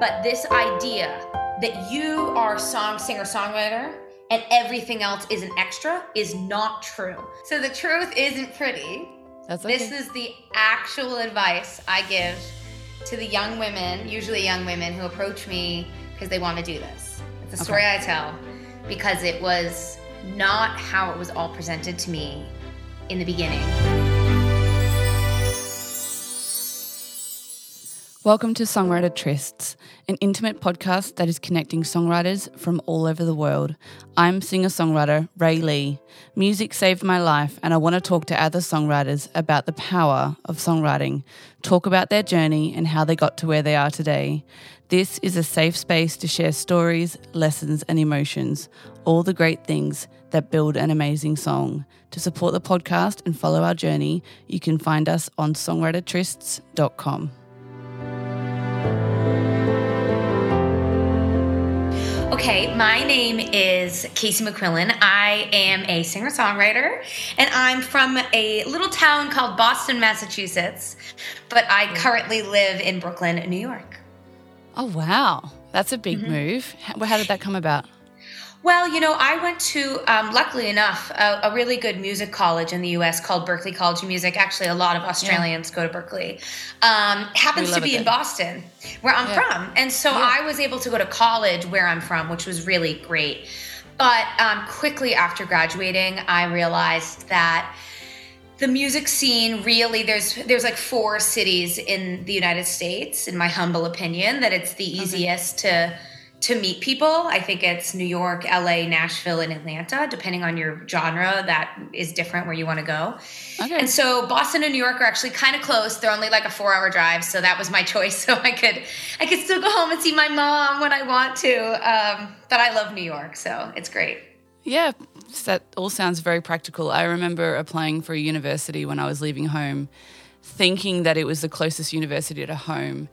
But this idea that you are song singer songwriter and everything else is an extra is not true. So the truth isn't pretty. That's okay. This is the actual advice I give to the young women, usually young women who approach me because they want to do this. It's a story I tell because it was not how it was all presented to me in the beginning. Welcome to Songwriter Trysts, an intimate podcast that is connecting songwriters from all over the world. I'm singer songwriter Ray Lee. Music saved my life, and I want to talk to other songwriters about the power of songwriting, talk about their journey and how they got to where they are today. This is a safe space to share stories, lessons, and emotions, all the great things that build an amazing song. To support the podcast and follow our journey, you can find us on songwritertrysts.com. Okay, my name is Casey McQuillen. I am a singer songwriter, and I'm from a little town called Boston, Massachusetts, but I currently live in Brooklyn, New York. Oh, wow. That's a big Mm-hmm. move. How, how did that come about? Well, you know, I went to, um, luckily enough, a, a really good music college in the US called Berklee College of Music. Actually, a lot of Australians go to Berklee. Um, happens to be in. Boston, where I'm Yeah. from. And so Yeah. I was able to go to college where I'm from, which was really great. But um, quickly after graduating, I realized that the music scene really there's there's like four cities in the United States in my humble opinion that it's the easiest to to meet people. I think it's New York, LA, Nashville and Atlanta depending on your genre that is different where you want to go. Okay. And so Boston and New York are actually kind of close. They're only like a 4-hour drive, so that was my choice so I could I could still go home and see my mom when I want to. Um, but I love New York, so it's great. yeah, that all sounds very practical. I remember applying for a university when I was leaving home, thinking that it was the closest university to home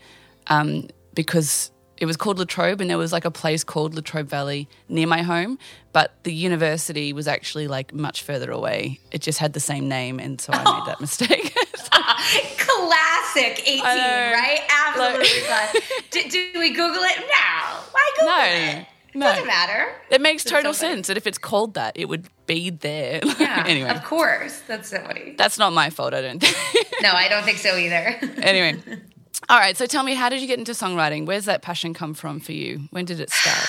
um, because it was called La Trobe and there was like a place called Latrobe Valley near my home, but the university was actually like much further away. It just had the same name, and so I made that mistake. Classic 18, right? Absolutely. Do, do we Google it? now? Why Google No, it? no. Doesn't matter. it makes That's total so sense that if it's called that, it would be there. Yeah, anyway, of course. That's so funny. that's not my fault. I don't think. No, I don't think so either. anyway. All right, so tell me, how did you get into songwriting? Where's that passion come from for you? When did it start?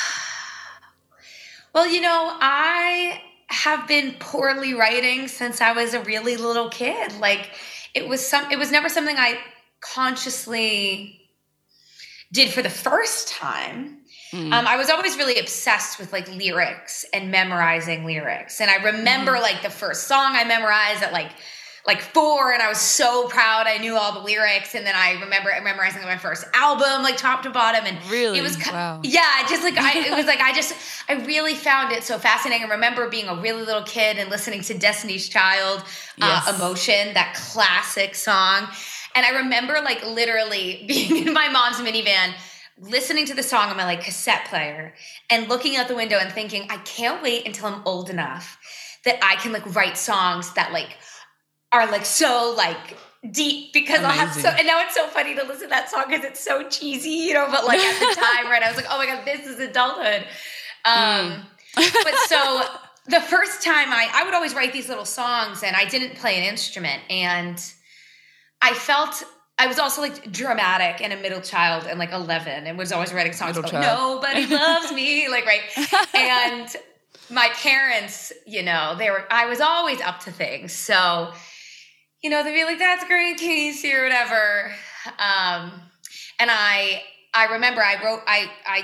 well, you know, I have been poorly writing since I was a really little kid. Like it was some it was never something I consciously did for the first time. Um, I was always really obsessed with like lyrics and memorizing lyrics. And I remember like the first song I memorized at like like four, and I was so proud I knew all the lyrics. And then I remember memorizing my first album, like top to bottom. And Really? it was Wow. yeah, just like I it was like I just I really found it so fascinating. I remember being a really little kid and listening to Destiny's Child, uh, Emotion, that classic song. And I remember like literally being in my mom's minivan listening to the song on my like cassette player and looking out the window and thinking I can't wait until I'm old enough that I can like write songs that like are like so like deep because I'll have so and now it's so funny to listen to that song because it's so cheesy, you know, but like at the time, right, I was like, oh my god, this is adulthood. Um but so the first time I I would always write these little songs and I didn't play an instrument and I felt I was also like dramatic and a middle child and like 11 and was always writing songs about nobody loves me like right and my parents you know they were I was always up to things. So you know they'd be like that's great Casey or whatever. Um and I I remember I wrote I I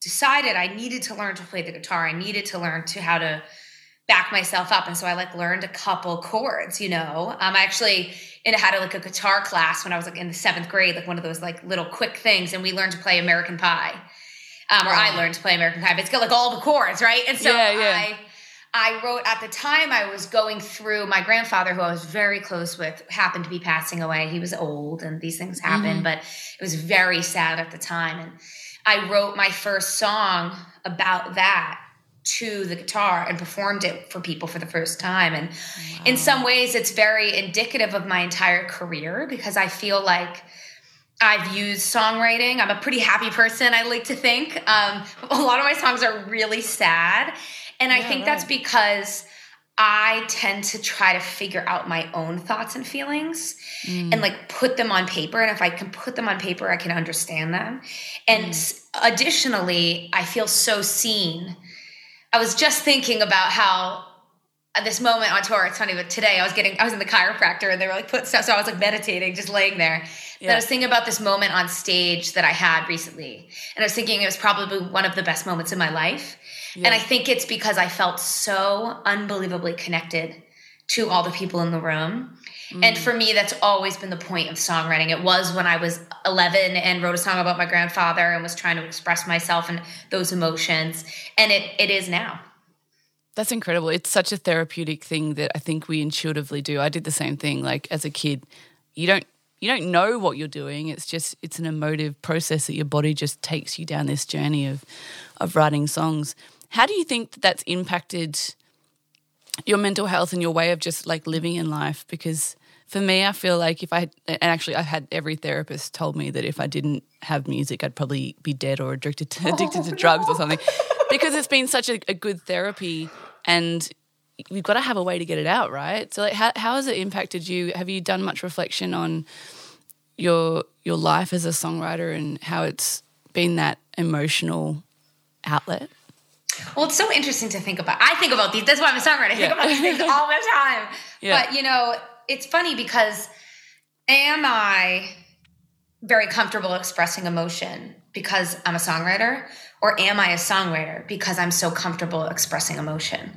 decided I needed to learn to play the guitar. I needed to learn to how to back myself up. And so I like learned a couple chords you know? Um I actually and I had like a guitar class when I was like in the seventh grade, like one of those like little quick things, and we learned to play American Pie, um, or I learned to play American Pie. But it's got like all the chords, right? And so Yeah, yeah. I, I wrote at the time I was going through my grandfather, who I was very close with, happened to be passing away. He was old, and these things happen, Mhm. but it was very sad at the time. And I wrote my first song about that to the guitar and performed it for people for the first time. And in some ways, it's very indicative of my entire career because I feel like I've used songwriting. I'm a pretty happy person, I like to think. Um, a lot of my songs are really sad. And I think right. that's because I tend to try to figure out my own thoughts and feelings mm. and like put them on paper. And if I can put them on paper, I can understand them. And mm. additionally, I feel so seen. I was just thinking about how at this moment on tour, it's funny, but today I was getting, I was in the chiropractor and they were like put stuff. So I was like meditating, just laying there. Yeah. And I was thinking about this moment on stage that I had recently. And I was thinking it was probably one of the best moments in my life. Yeah. And I think it's because I felt so unbelievably connected to all the people in the room. Mm. And for me, that's always been the point of songwriting. It was when I was 11 and wrote a song about my grandfather and was trying to express myself and those emotions. And it, it is now. That's incredible. It's such a therapeutic thing that I think we intuitively do. I did the same thing. Like as a kid, you don't you don't know what you're doing. It's just it's an emotive process that your body just takes you down this journey of of writing songs. How do you think that that's impacted your mental health and your way of just like living in life? Because for me, I feel like if I and actually I've had every therapist told me that if I didn't have music, I'd probably be dead or addicted to, addicted to oh, drugs or something. Because it's been such a, a good therapy and you've got to have a way to get it out, right? So, like, how how has it impacted you? Have you done much reflection on your your life as a songwriter and how it's been that emotional outlet? Well, it's so interesting to think about. I think about these. That's why I'm a songwriter. I think about these things all the time. Yeah. But you know, it's funny because am I very comfortable expressing emotion because I'm a songwriter? Or am I a songwriter because I'm so comfortable expressing emotion?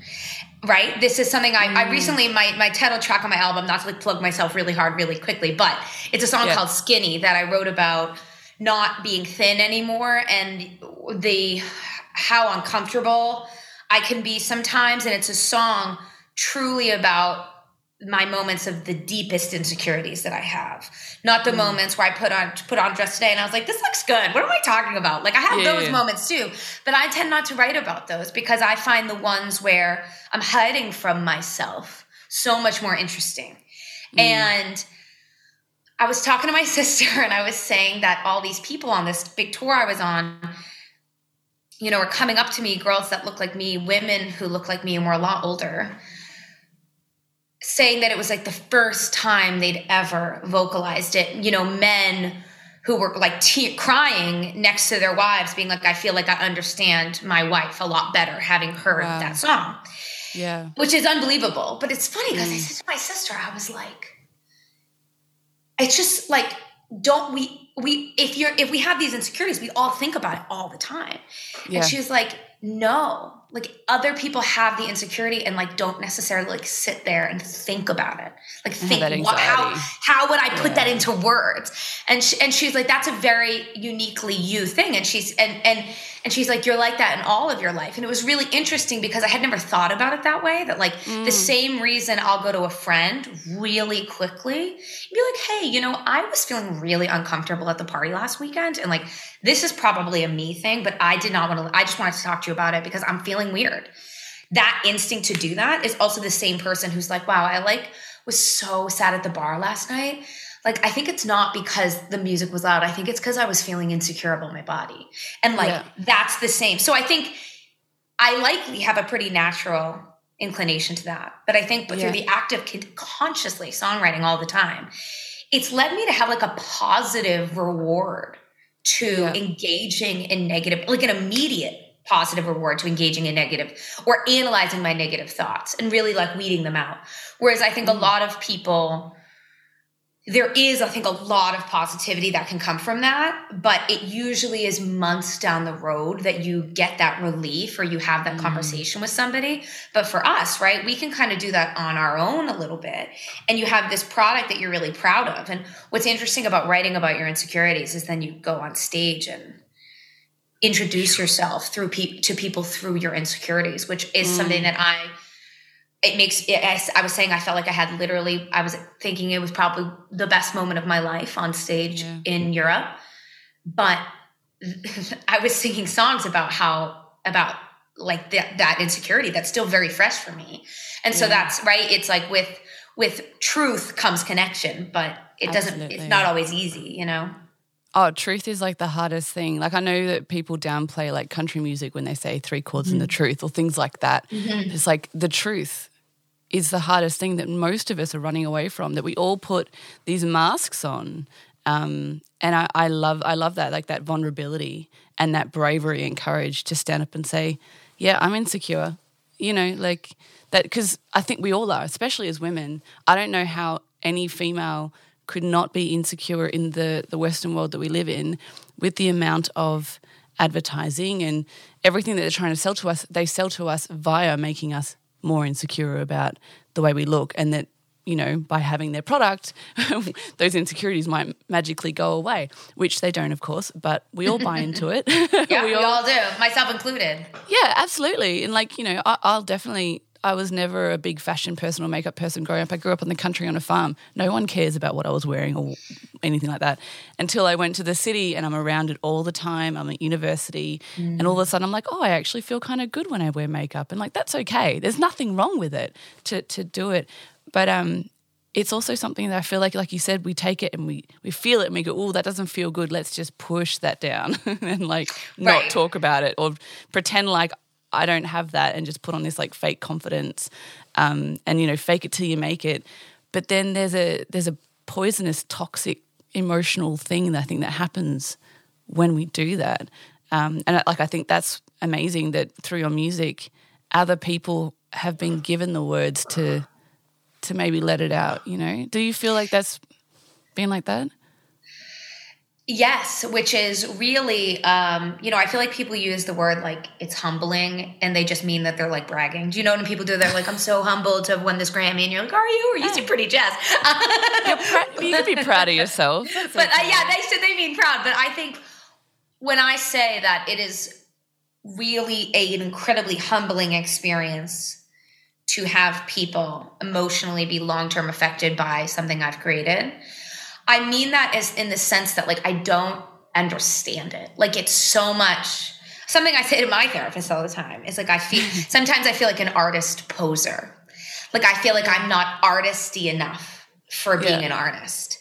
Right? This is something I, mm. I recently, my, my title track on my album, not to like plug myself really hard, really quickly, but it's a song yeah. called Skinny that I wrote about not being thin anymore and the how uncomfortable I can be sometimes. And it's a song truly about my moments of the deepest insecurities that I have, not the mm. moments where I put on put on dress today and I was like, "This looks good." What am I talking about? Like I have yeah, those yeah. moments too, but I tend not to write about those because I find the ones where I'm hiding from myself so much more interesting. Mm. And I was talking to my sister and I was saying that all these people on this big tour I was on, you know, were coming up to me, girls that look like me, women who look like me and were a lot older saying that it was like the first time they'd ever vocalized it. You know, men who were like te- crying next to their wives, being like, I feel like I understand my wife a lot better having heard wow. that song. Yeah. Which is unbelievable. But it's funny because mm. I said to my sister, I was like, it's just like, don't we, we, if you're, if we have these insecurities, we all think about it all the time. Yeah. And she was like, no, like other people have the insecurity and like don't necessarily like sit there and think about it like think what, how how would i put yeah. that into words and she, and she's like that's a very uniquely you thing and she's and and and she's like you're like that in all of your life and it was really interesting because i had never thought about it that way that like mm. the same reason i'll go to a friend really quickly and be like hey you know i was feeling really uncomfortable at the party last weekend and like this is probably a me thing but i did not want to i just wanted to talk to you about it because i'm feeling feeling weird. That instinct to do that is also the same person who's like, wow, I like was so sad at the bar last night. Like, I think it's not because the music was loud. I think it's because I was feeling insecure about my body. And like, yeah. that's the same. So I think I likely have a pretty natural inclination to that. But I think yeah. through the act of consciously songwriting all the time, it's led me to have like a positive reward to yeah. engaging in negative, like an immediate positive reward to engaging in negative or analyzing my negative thoughts and really like weeding them out. Whereas I think a mm. lot of people, there is, I think, a lot of positivity that can come from that, but it usually is months down the road that you get that relief or you have that mm. conversation with somebody. But for us, right, we can kind of do that on our own a little bit. And you have this product that you're really proud of. And what's interesting about writing about your insecurities is then you go on stage and introduce yourself through pe- to people through your insecurities, which is mm. something that I it makes it, I was saying, I felt like I had literally, I was thinking it was probably the best moment of my life on stage yeah. in Europe. But I was singing songs about how, about like that, that insecurity that's still very fresh for me. And so yeah. that's right. It's like with, with truth comes connection, but it doesn't, it's not always easy, you know? Oh, truth is like the hardest thing. Like I know that people downplay like country music when they say three chords mm-hmm. and the truth or things like that. Mm-hmm. It's like the truth is the hardest thing that most of us are running away from. That we all put these masks on, um, and I, I love I love that like that vulnerability and that bravery and courage to stand up and say, "Yeah, I'm insecure." You know, like that because I think we all are, especially as women. I don't know how any female could not be insecure in the, the Western world that we live in with the amount of advertising and everything that they're trying to sell to us. They sell to us via making us more insecure about the way we look and that you know, by having their product, those insecurities might magically go away, which they don't, of course, but we all buy into it. yeah, we, all, we all do, myself included. Yeah, absolutely. And like, you know, I, I'll definitely I was never a big fashion person or makeup person growing up. I grew up in the country on a farm. No one cares about what I was wearing or anything like that until I went to the city and I'm around it all the time. I'm at university mm. and all of a sudden I'm like, oh, I actually feel kind of good when I wear makeup. And like, that's okay. There's nothing wrong with it to, to do it. But um, it's also something that I feel like, like you said, we take it and we, we feel it and we go, oh, that doesn't feel good. Let's just push that down and like not talk about it or pretend like I don't have that and just put on this like fake confidence um, and you know fake it till you make it. But then there's a there's a poisonous, toxic, emotional thing that I think that happens when we do that. Um, and like I think that's amazing that through your music, other people have been given the words to to maybe let it out. You know, do you feel like that's been like that? Yes, which is really, um, you know, I feel like people use the word like it's humbling and they just mean that they're like bragging. Do you know when people do? They're like, I'm so humbled to have won this Grammy. And you're like, are you? Or you seem pretty jazzed. pr- you can be proud of yourself. That's but okay. uh, yeah, they said they mean proud. But I think when I say that it is really a, an incredibly humbling experience to have people emotionally be long term affected by something I've created I mean that as in the sense that like I don't understand it. Like it's so much something I say to my therapist all the time. Is like I feel sometimes I feel like an artist poser. Like I feel like I'm not artisty enough for being yeah. an artist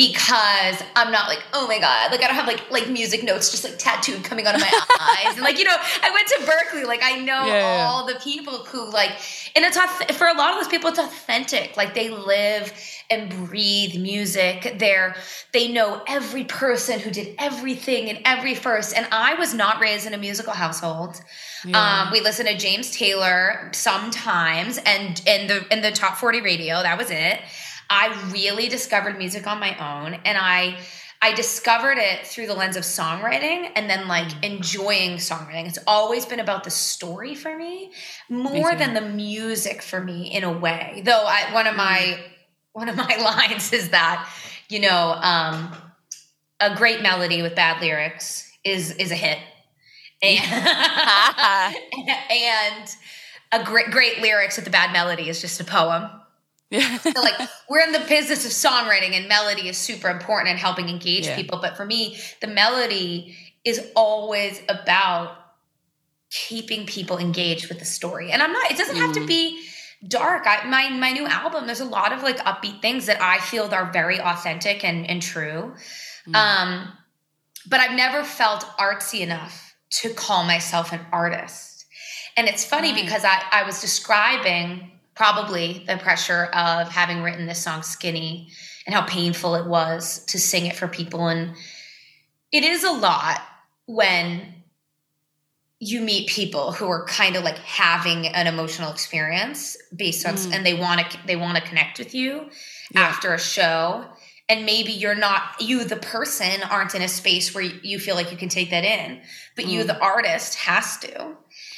because I'm not like, oh my god, like I don't have like like music notes just like tattooed coming out of my eyes, and like you know, I went to Berklee, like I know yeah. all the people who like, and it's for a lot of those people, it's authentic, like they live and breathe music. They're they know every person who did everything and every first, and I was not raised in a musical household. Yeah. Um, we listened to James Taylor sometimes, and in the in the top forty radio, that was it. I really discovered music on my own and I I discovered it through the lens of songwriting and then like mm. enjoying songwriting. It's always been about the story for me more than the music for me in a way. Though I, one of my mm. one of my lines is that you know um, a great melody with bad lyrics is is a hit, and and a great great lyrics with a bad melody is just a poem. Yeah. so like we're in the business of songwriting and melody is super important in helping engage yeah. people. But for me, the melody is always about keeping people engaged with the story. And I'm not, it doesn't have to mm. be dark. I, my my new album, there's a lot of like upbeat things that I feel are very authentic and, and true. Mm. Um, but I've never felt artsy enough to call myself an artist. And it's funny right. because I, I was describing probably the pressure of having written this song Skinny and how painful it was to sing it for people. And it is a lot when you meet people who are kind of like having an emotional experience based on mm. and they want to they want to connect with you yeah. after a show and maybe you're not you the person aren't in a space where you feel like you can take that in but mm. you the artist has to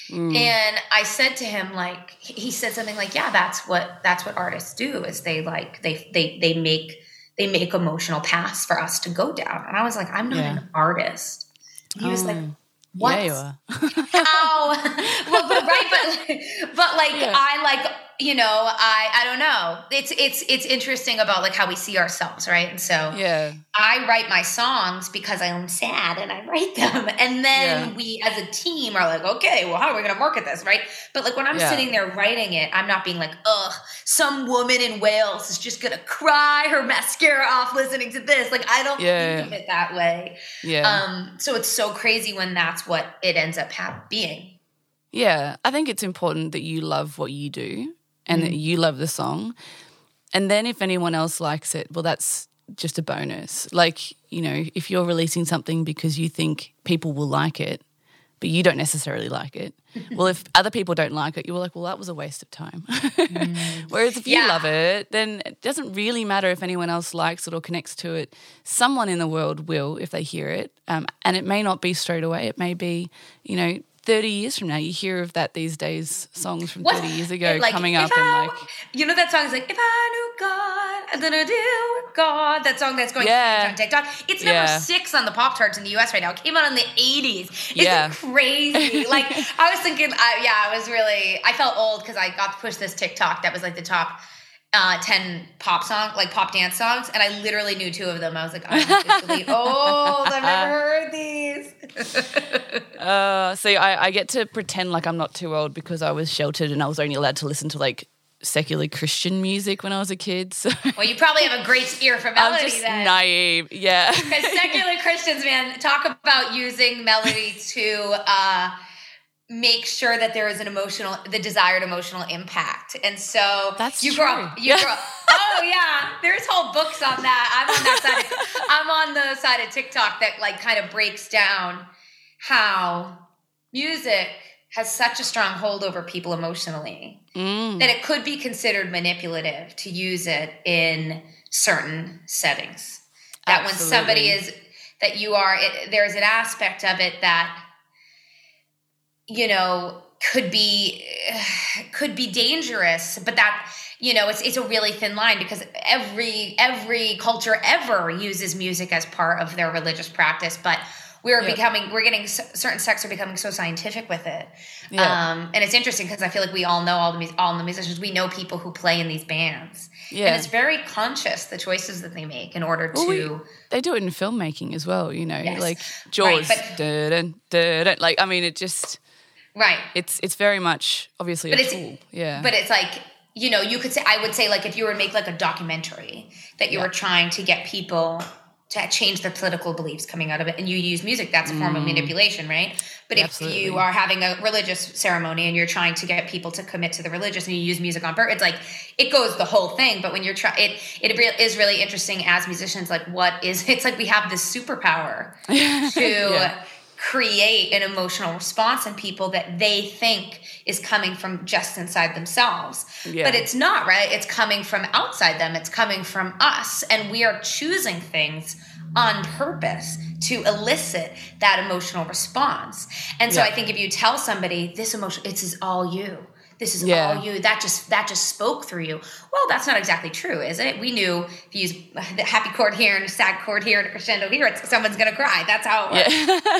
Mm. And I said to him, like, he said something like, "Yeah, that's what that's what artists do. Is they like they they they make they make emotional paths for us to go down." And I was like, "I'm not yeah. an artist." he was like, oh. What? Yeah, you are. How? well, but right, but but like yeah. I like you know, I I don't know. It's it's it's interesting about like how we see ourselves, right? And so Yeah. I write my songs because I'm sad and I write them. And then Yeah. we as a team are like, okay, well, how are we gonna market this, right? But like when I'm Yeah. sitting there writing it, I'm not being like, ugh, some woman in Wales is just gonna cry her mascara off listening to this. Like I don't Yeah. think of it that way. Yeah. Um, so it's so crazy when that's what it ends up ha- being. Yeah, I think it's important that you love what you do and that mm. you love the song. And then if anyone else likes it, well, that's just a bonus. Like, you know, if you're releasing something because you think people will like it, but you don't necessarily like it, well, if other people don't like it, you're like, well, that was a waste of time. Whereas if you Yeah. love it, then it doesn't really matter if anyone else likes it or connects to it. Someone in the world will if they hear it. Um, and it may not be straight away. It may be, you know, 30 years from now. You hear of that these days, songs from 30 years ago like, coming up and like, you know that song is like if I knew God, I'm gonna do God. That song that's going Yeah. on TikTok. It's number Yeah. six on the pop charts in the U.S. right now. It came out in the '80s. It's Yeah. crazy. like I was thinking, I, yeah, I was really. I felt old because I got to push this TikTok that was like the top. Uh, 10 pop songs, like pop dance songs, and I literally knew two of them. I was like, I'm old. I've never heard these. uh, see, I, I get to pretend like I'm not too old because I was sheltered and I was only allowed to listen to like secular Christian music when I was a kid. So Well, you probably have a great ear for I'm melody just then. naive. Yeah. Because secular Christians, man, talk about using melody to uh, make sure that there is an emotional, the desired emotional impact. And so That's you grow up, true. you Yeah. grow up. Oh yeah, there's whole books on that. I'm on that side. Of, I'm on the side of TikTok that like kind of breaks down how music has such a strong hold over people emotionally Mm. that it could be considered manipulative to use it in certain settings. That when somebody is that you are, it, there's an aspect of it that you know could be could be dangerous, but that you know it's it's a really thin line because every every culture ever uses music as part of their religious practice, but. We're becoming, we're getting certain sects are becoming so scientific with it, Yeah. um, and it's interesting because I feel like we all know all the all the musicians. We know people who play in these bands, Yeah. and it's very conscious the choices that they make in order Well, we- to. They do it in filmmaking as well, you know, Yes. like Jaws. but- dun, dun, dun, like, I mean, it just, right, it's it's very much obviously But a it's- tool. Yeah. but it's like you know you could say I would say like if you were to make like a documentary that you Yeah. were trying to get people to change their political beliefs coming out of it, and you use music, that's a form of mm. manipulation, right? But if you are having a religious ceremony and you're trying to get people to commit to the religious, and you use music on purpose, it's like it goes the whole thing. But when you're trying, it it is really interesting as musicians. Like, what is? It's like we have this superpower to Yeah. Create an emotional response in people that they think is coming from just inside themselves. Yeah. But it's not, right? It's coming from outside them, it's coming from us. And we are choosing things on purpose to elicit that emotional response. And so Yeah. I think if you tell somebody this emotion, it's all you. This is Yeah. all you. That just that just spoke through you. Well, that's not exactly true, is it? We knew if you use the happy chord here and a sad chord here and a crescendo here, it's, someone's gonna cry. That's how it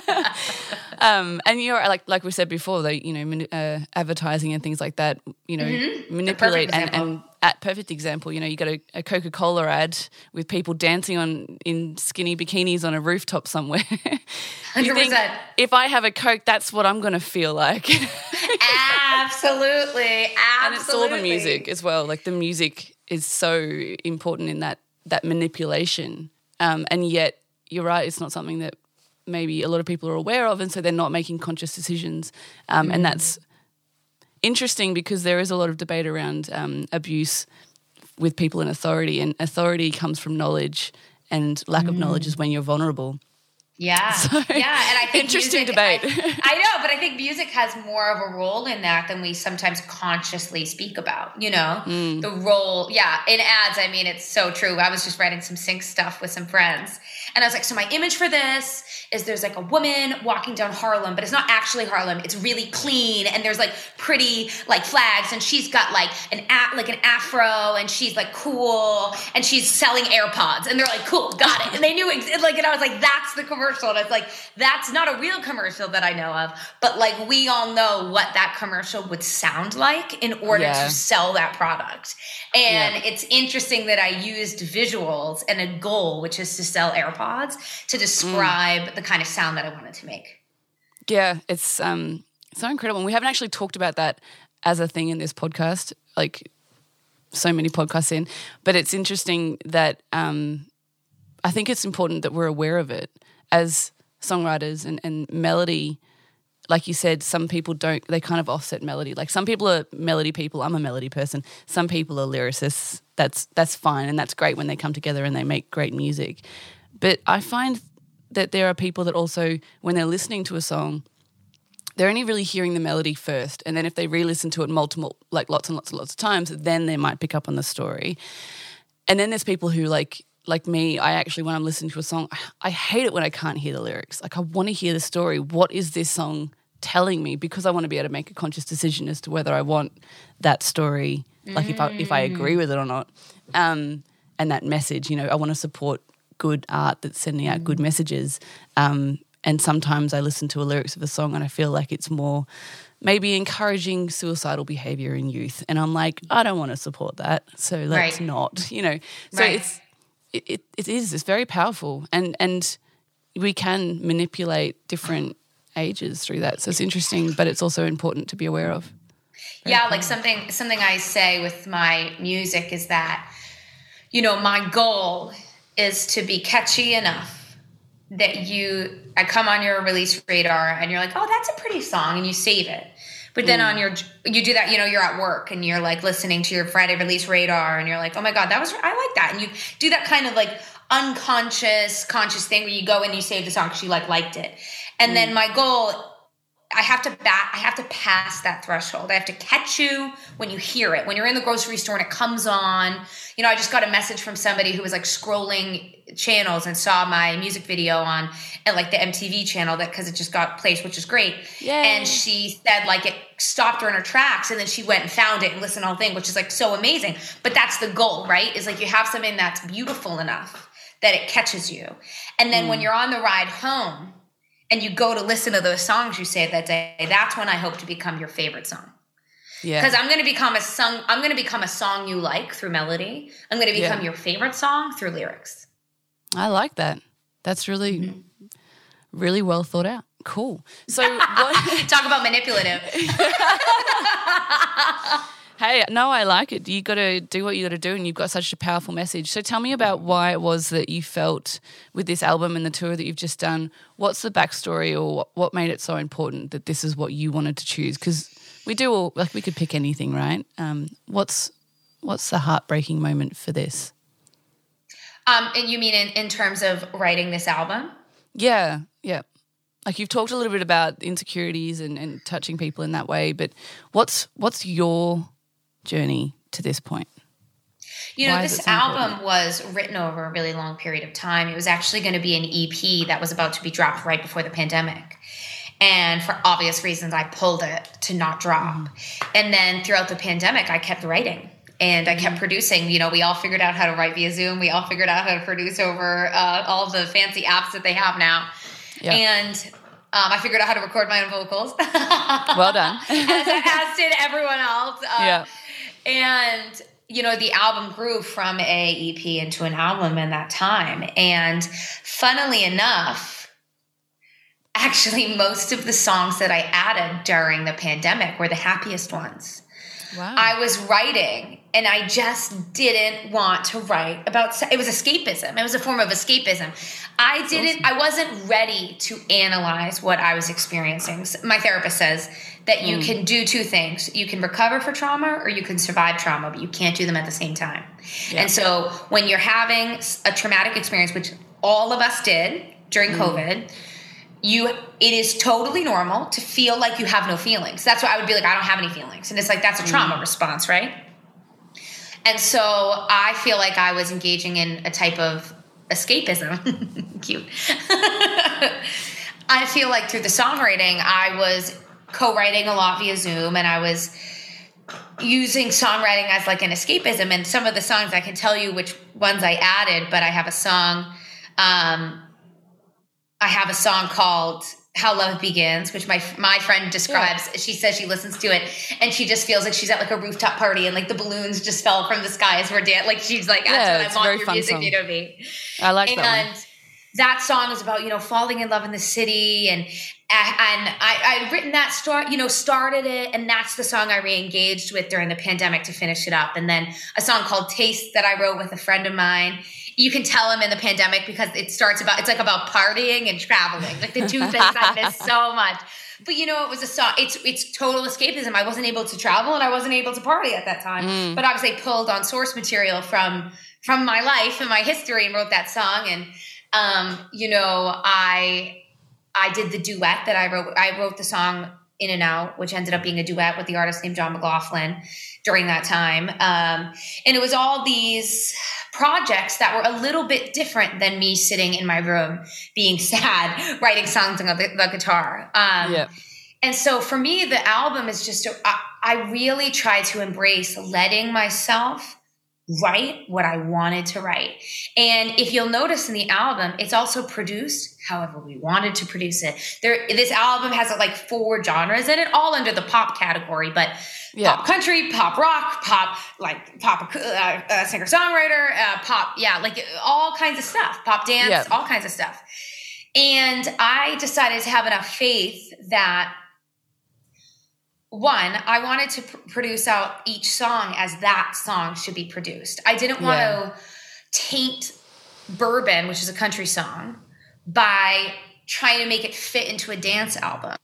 works. um, and you're like like we said before, though, you know, uh, advertising and things like that, you know, manipulate and, and at perfect example, you know, you got a, a Coca Cola ad with people dancing on in skinny bikinis on a rooftop somewhere. Think, 100%. if I have a Coke, that's what I'm going to feel like. Absolutely. Absolutely. and it's all the music as well. Like the music is so important in that that manipulation. Um, and yet, you're right. It's not something that maybe a lot of people are aware of, and so they're not making conscious decisions. Um, And that's interesting because there is a lot of debate around um, abuse with people in authority, and authority comes from knowledge, and lack of knowledge is when you're vulnerable. Yeah. yeah. And I think Interesting music- debate. I, I know, but I think music has more of a role in that than we sometimes consciously speak about, you know? Mm. The role, yeah, in ads, I mean, it's so true. I was just writing some sync stuff with some friends. And I was like, so my image for this is there's like a woman walking down Harlem, but it's not actually Harlem. It's really clean and there's like pretty like flags and she's got like an like an afro and she's like cool and she's selling AirPods and they're like, cool, got it. And they knew ex- like and I was like, that's the commercial. And it's like, that's not a real commercial that I know of. But like, we all know what that commercial would sound like in order Yeah. to sell that product. And Yeah. it's interesting that I used visuals and a goal, which is to sell AirPods, to describe mm. the kind of sound that I wanted to make. Yeah, it's um so incredible. And we haven't actually talked about that as a thing in this podcast, like so many podcasts in. But it's interesting that um I think it's important that we're aware of it as songwriters and, and melody. Like you said, some people don't, they kind of offset melody. Like some people are melody people. I'm a melody person. Some people are lyricists. That's that's fine and that's great when they come together and they make great music. But I find that there are people that also, when they're listening to a song, they're only really hearing the melody first. And then if they re listen to it multiple, like lots and lots and lots of times, then they might pick up on the story. And then there's people who, like, like me, I actually, when I'm listening to a song, I hate it when I can't hear the lyrics. Like, I want to hear the story. What is this song telling me? Because I want to be able to make a conscious decision as to whether I want that story, like if I if I agree with it or not, um, and that message. You know, I want to support good art that's sending out good messages. Um, and sometimes I listen to the lyrics of a song and I feel like it's more maybe encouraging suicidal behavior in youth, and I'm like, I don't want to support that, so let's Right. not. You know, so Right. it's it, it, it is it's very powerful and and we can manipulate different ages through that so it's interesting but it's also important to be aware of yeah like something something i say with my music is that you know my goal is to be catchy enough that you i come on your release radar and you're like oh that's a pretty song and you save it. But then mm. on your you do that you know you're at work and you're like listening to your friday release radar and you're like oh my god that was i like that. And you do that kind of like unconscious conscious thing where you go and you save the song because you like liked it. And then mm. my goal I have to bat I have to pass that threshold. I have to catch you when you hear it. When you're in the grocery store and it comes on. You know, I just got a message from somebody who was like scrolling channels and saw my music video on at like the MTV channel that because it just got placed, which is great. Yay. And she said like it stopped her in her tracks and then she went and found it and listened to the whole thing, which is like so amazing. But that's the goal, right? Is like you have something that's beautiful enough that it catches you. And then when mm. you're on the ride home, and you go to listen to those songs you saved that day, that's when I hope to become your favorite song. yeah Because I'm going to become a song. I'm going to become a song you like through melody. I'm going to become Yeah. your favorite song through lyrics. i like that that's really mm-hmm. really well thought out cool so what Talk about manipulative. hey no i like it. You got to do what you got to do and you've got such a powerful message. So tell me about why it was that you felt with this album and the tour that you've just done. What's the backstory or what- made it so important that this is what you wanted to choose? Because we do all like we could pick anything right? Um, what's what's the heartbreaking moment for this? Um, and you mean in, in terms of writing this album? Yeah, yeah. Like you've talked a little bit about insecurities and, and touching people in that way, but what's what's your journey to this point? You know, Why this so album important? was written over a really long period of time. It was actually going to be an EP that was about to be dropped right before the pandemic. And for obvious reasons, I pulled it to not drop. Mm-hmm. And then throughout the pandemic, I kept writing and I Mm-hmm. kept producing. You know, we all figured out how to write via Zoom. We all figured out how to produce over uh, all the fancy apps that they have now. Yeah. And um, I figured out how to record my own vocals. Well done. as, as did everyone else. Uh, Yeah. And you know, the album grew from a EP into an album in that time. And funnily enough, actually, most of the songs that I added during the pandemic were the happiest ones. wow. I was writing and I just didn't want to write about it was escapism. It was a form of escapism. I didn't I wasn't ready to analyze what I was experiencing. My therapist says that you mm. can do two things. You can recover for trauma or you can survive trauma, but you can't do them at the same time. And so when you're having a traumatic experience which all of us did during mm. COVID, you it is totally normal to feel like you have no feelings. That's why i would be like i don't have any feelings. And it's like that's a mm. trauma response right? And so i feel like i was engaging in a type of escapism. Cute. I feel like through the songwriting i was co-writing a lot via zoom and i was using songwriting as like an escapism and some of the songs i can tell you which ones i added but i have a song um, I have a song called how love begins which my my friend describes yeah. she says she listens to it and she just feels like she's at like a rooftop party and like the balloons just fell from the sky as we're dancing like she's like that's yeah, what i want your music song. to be i like and, that one. That song is about you know falling in love in the city and and I, I'd written that story, you know, started it, and that's the song I re-engaged with during the pandemic to finish it up. And then a song called "Taste" that I wrote with a friend of mine, you can tell I'm in the pandemic because it starts about it's like about partying and traveling, like the two things I miss so much. But you know, it was a song. It's it's total escapism. I wasn't able to travel and I wasn't able to party at that time. Mm. But obviously, pulled on source material from from my life and my history and wrote that song. And um, you know, I I did the duet that I wrote. I wrote the song in and Out, which ended up being a duet with the artist named John McLaughlin during that time. Um, and it was all these projects that were a little bit different than me sitting in my room being sad, writing songs on the, the guitar. Um, yeah. And so for me, the album is just, a, I, I really try to embrace letting myself write what I wanted to write. And if you'll notice in the album, it's also produced however we wanted to produce it. There, this album has like four genres in it, all under the pop category, but yeah. pop country, pop rock, pop like pop uh, uh, singer songwriter, uh, pop, yeah, like all kinds of stuff, pop dance, yeah. all kinds of stuff. And I decided to have enough faith that one, I wanted to pr- produce out each song as that song should be produced. I didn't want yeah. to taint Bourbon, which is a country song, by trying to make it fit into a dance album.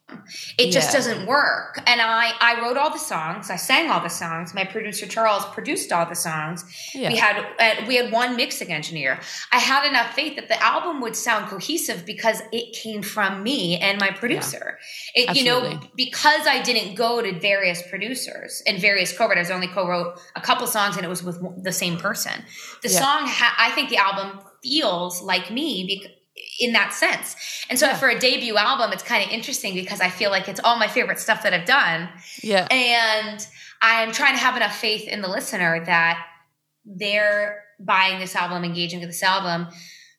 It just yeah. doesn't work. And I I wrote all the songs. I sang all the songs. My producer Charles produced all the songs. Yeah. We had uh, we had one mixing engineer. I had enough faith that the album would sound cohesive because it came from me and my producer. Yeah. It you know because I didn't go to various producers and various co-writers. I only co-wrote a couple songs and it was with the same person. The song ha- I think the album feels like me because in that sense. And so yeah. for a debut album, it's kind of interesting because I feel like it's all my favorite stuff that I've done. Yeah. And I'm trying to have enough faith in the listener that they're buying this album, engaging with this album.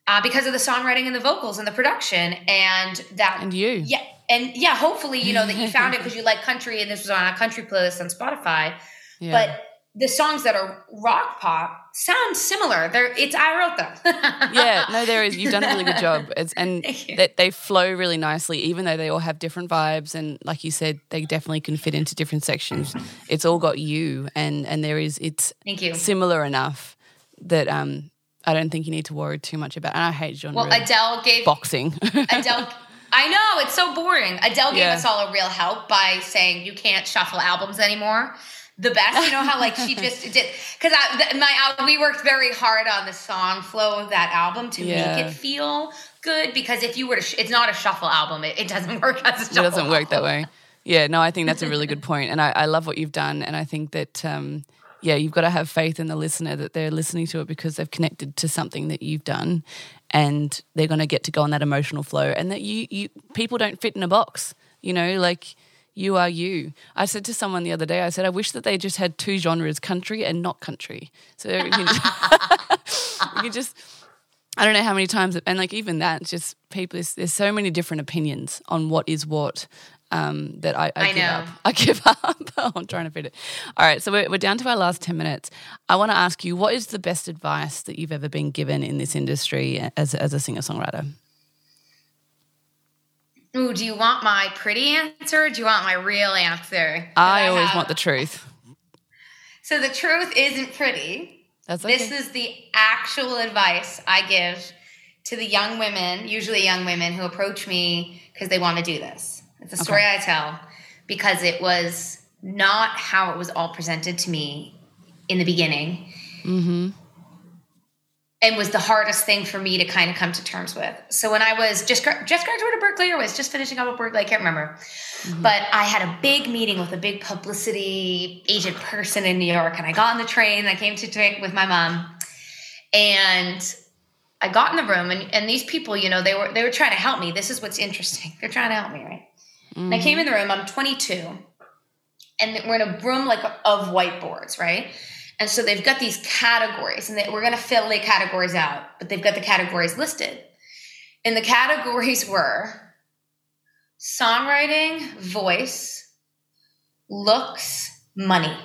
Uh, because of the songwriting and the vocals and the production and that and you yeah and yeah hopefully you know that you found it because you like country and this was on a country playlist on spotify yeah. but the songs that are rock pop sound similar. They're it's I wrote them. yeah, no, there is. You've done a really good job. It's and they, they flow really nicely, even though they all have different vibes. And like you said, they definitely can fit into different sections. It's all got you, and and there is it's thank you similar enough that um I don't think you need to worry too much about. And I hate genre. Well, Adele gave boxing. Adele. I know it's so boring. Adele gave yeah. us all a real help by saying you can't shuffle albums anymore the best. You know how like she just did because my we worked very hard on the song flow of that album to yeah. make it feel good. Because if you were to, sh- it's not a shuffle album. It, it doesn't work as a shuffle. It doesn't work album. that way. Yeah, no, I think that's a really good point, and I, I love what you've done, and I think that. Um, yeah, you've got to have faith in the listener that they're listening to it because they've connected to something that you've done, and they're going to get to go on that emotional flow, and that you, you people don't fit in a box. You know, like you are you. I said to someone the other day, I said, I wish that they just had two genres, country and not country. So you can, you can just, I don't know how many times, and like even that, just people, there's, there's so many different opinions on what is what. Um, that I, I, I give know. up. I give up. I'm trying to fit it. All right, so we're, we're down to our last 10 minutes. I want to ask you, what is the best advice that you've ever been given in this industry as, as a singer songwriter? Ooh, do you want my pretty answer? do you want my real answer? I, I always have... want the truth. So the truth isn't pretty. That's okay. This is the actual advice I give to the young women, usually young women who approach me because they want to do this. It's a story okay. I tell because it was not how it was all presented to me in the beginning. Mm-hmm and was the hardest thing for me to kind of come to terms with. So when I was just just graduated Berklee or was just finishing up at Berklee, I can't remember. Mm-hmm. But I had a big meeting with a big publicity agent person in New York, and I got on the train. And I came to drink with my mom, and I got in the room, and, and these people, you know, they were they were trying to help me. This is what's interesting. They're trying to help me, right? Mm-hmm. I came in the room. I'm 22, and we're in a room like of whiteboards, right? And so they've got these categories, and they, we're going to fill the categories out, but they've got the categories listed. And the categories were songwriting, voice, looks, money.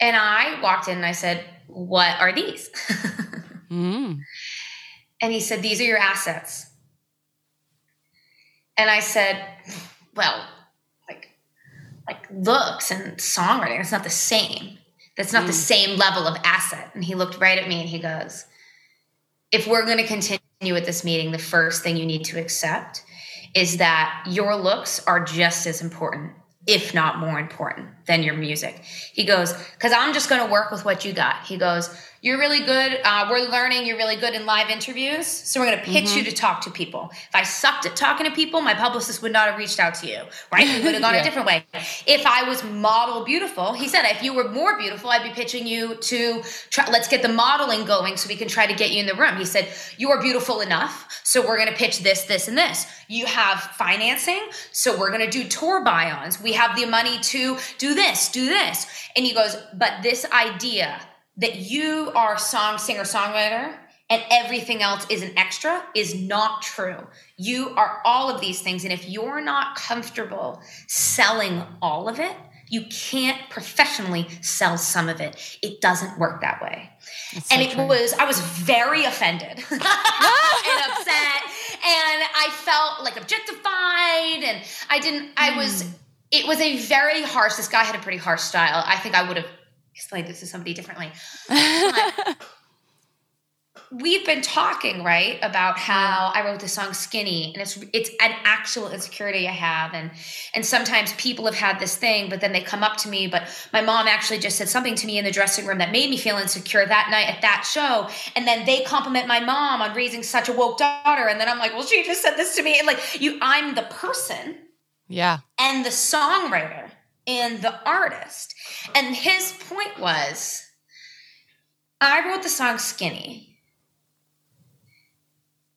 And I walked in and I said, What are these? mm. And he said, These are your assets. And I said, Well, like looks and songwriting, it's not the same. That's not mm. the same level of asset. And he looked right at me and he goes, If we're going to continue with this meeting, the first thing you need to accept is that your looks are just as important if not more important than your music. He goes, because I'm just going to work with what you got. He goes, you're really good. Uh, we're learning you're really good in live interviews. So we're going to pitch mm-hmm. you to talk to people. If I sucked at talking to people, my publicist would not have reached out to you, right? We would have gone yeah. a different way. If I was model beautiful, he said, if you were more beautiful, I'd be pitching you to try, let's get the modeling going so we can try to get you in the room. He said, you are beautiful enough. So we're going to pitch this, this, and this. You have financing. So we're going to do tour buy ons. We have the money to do this, do this. And he goes, but this idea that you are song singer songwriter and everything else is an extra is not true. You are all of these things. And if you're not comfortable selling all of it, you can't professionally sell some of it. It doesn't work that way. That's and so it true. was, I was very offended and upset. And I felt like objectified. And I didn't, I was, hmm. it was a very harsh, this guy had a pretty harsh style. I think I would have explain this to somebody differently. we've been talking right about mm-hmm. how I wrote the song "Skinny," and it's it's an actual insecurity I have, and and sometimes people have had this thing, but then they come up to me. But my mom actually just said something to me in the dressing room that made me feel insecure that night at that show, and then they compliment my mom on raising such a woke daughter, and then I'm like, well, she just said this to me, and like you, I'm the person, yeah, and the songwriter and the artist. And his point was I wrote the song Skinny.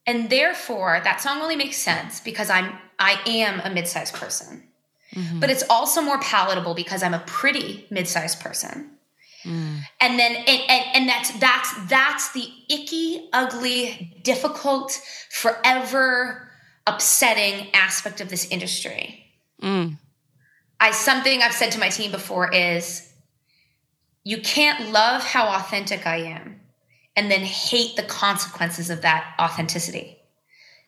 And therefore, that song only makes sense because I'm I am a mid-sized person. Mm-hmm. But it's also more palatable because I'm a pretty mid-sized person. Mm. And then and, and, and that's that's that's the icky, ugly, difficult, forever upsetting aspect of this industry. Mm. I something I've said to my team before is you can't love how authentic I am and then hate the consequences of that authenticity.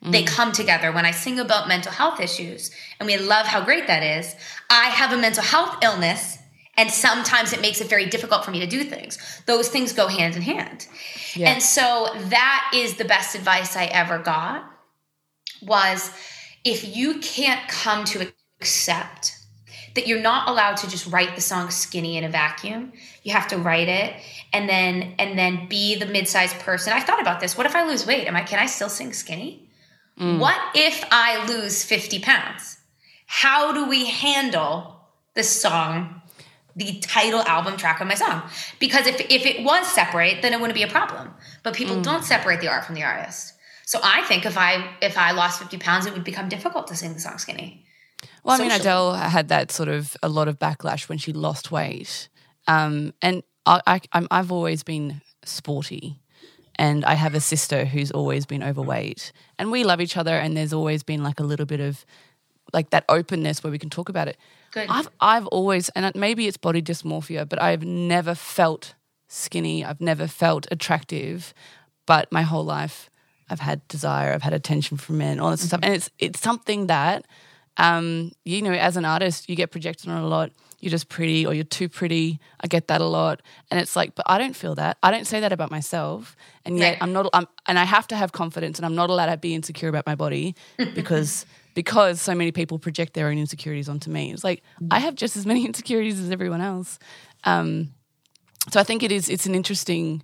Mm. They come together. When I sing about mental health issues and we love how great that is, I have a mental health illness and sometimes it makes it very difficult for me to do things. Those things go hand in hand. Yeah. And so that is the best advice I ever got was if you can't come to accept that you're not allowed to just write the song skinny in a vacuum. You have to write it and then and then be the mid-sized person. I thought about this. What if I lose weight? Am I can I still sing skinny? Mm. What if I lose 50 pounds? How do we handle the song, the title album track of my song? Because if if it was separate, then it wouldn't be a problem. But people mm. don't separate the art from the artist. So I think if I if I lost 50 pounds, it would become difficult to sing the song skinny. Well, I mean, Adele had that sort of a lot of backlash when she lost weight, um, and I, I, I've always been sporty, and I have a sister who's always been overweight, and we love each other, and there's always been like a little bit of like that openness where we can talk about it. Good. I've I've always, and maybe it's body dysmorphia, but I've never felt skinny. I've never felt attractive, but my whole life I've had desire. I've had attention from men, all this mm-hmm. stuff, and it's it's something that um, you know, as an artist, you get projected on a lot. You're just pretty or you're too pretty. I get that a lot. And it's like, but I don't feel that. I don't say that about myself. And yet. I'm not, I'm, and I have to have confidence and I'm not allowed to be insecure about my body because, because so many people project their own insecurities onto me. It's like, I have just as many insecurities as everyone else. Um, so I think it is, it's an interesting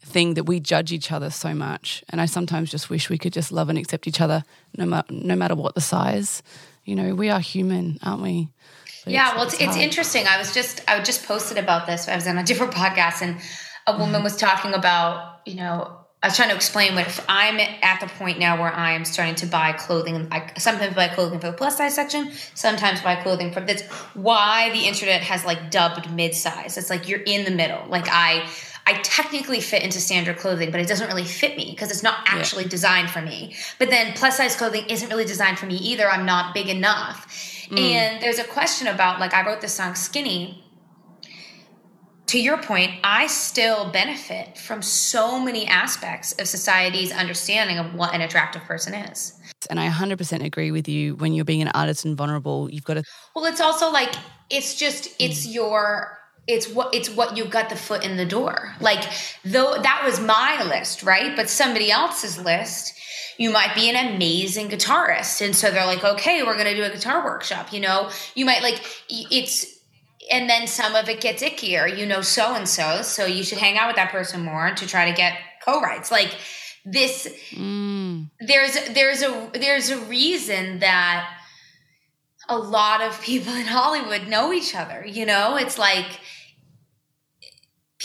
thing that we judge each other so much. And I sometimes just wish we could just love and accept each other no, ma- no matter what the size you know, we are human, aren't we? But yeah, it's, well, it's, it's, interesting. I was just I just posted about this. I was on a different podcast, and a woman mm-hmm. was talking about, you know, I was trying to explain what if I'm at the point now where I am starting to buy clothing. I sometimes buy clothing for the plus size section, sometimes buy clothing for that's why the internet has like dubbed mid size. It's like you're in the middle. Like I I technically fit into standard clothing, but it doesn't really fit me because it's not actually yeah. designed for me. But then plus size clothing isn't really designed for me either. I'm not big enough. Mm. And there's a question about like I wrote the song Skinny. To your point, I still benefit from so many aspects of society's understanding of what an attractive person is. And I 100% agree with you when you're being an artist and vulnerable, you've got to Well, it's also like it's just it's mm. your it's what it's what you got the foot in the door. Like though that was my list, right? But somebody else's list, you might be an amazing guitarist, and so they're like, okay, we're gonna do a guitar workshop. You know, you might like it's. And then some of it gets ickier, you know, so and so. So you should hang out with that person more to try to get co-writes. Like this, mm. there's there's a there's a reason that a lot of people in Hollywood know each other. You know, it's like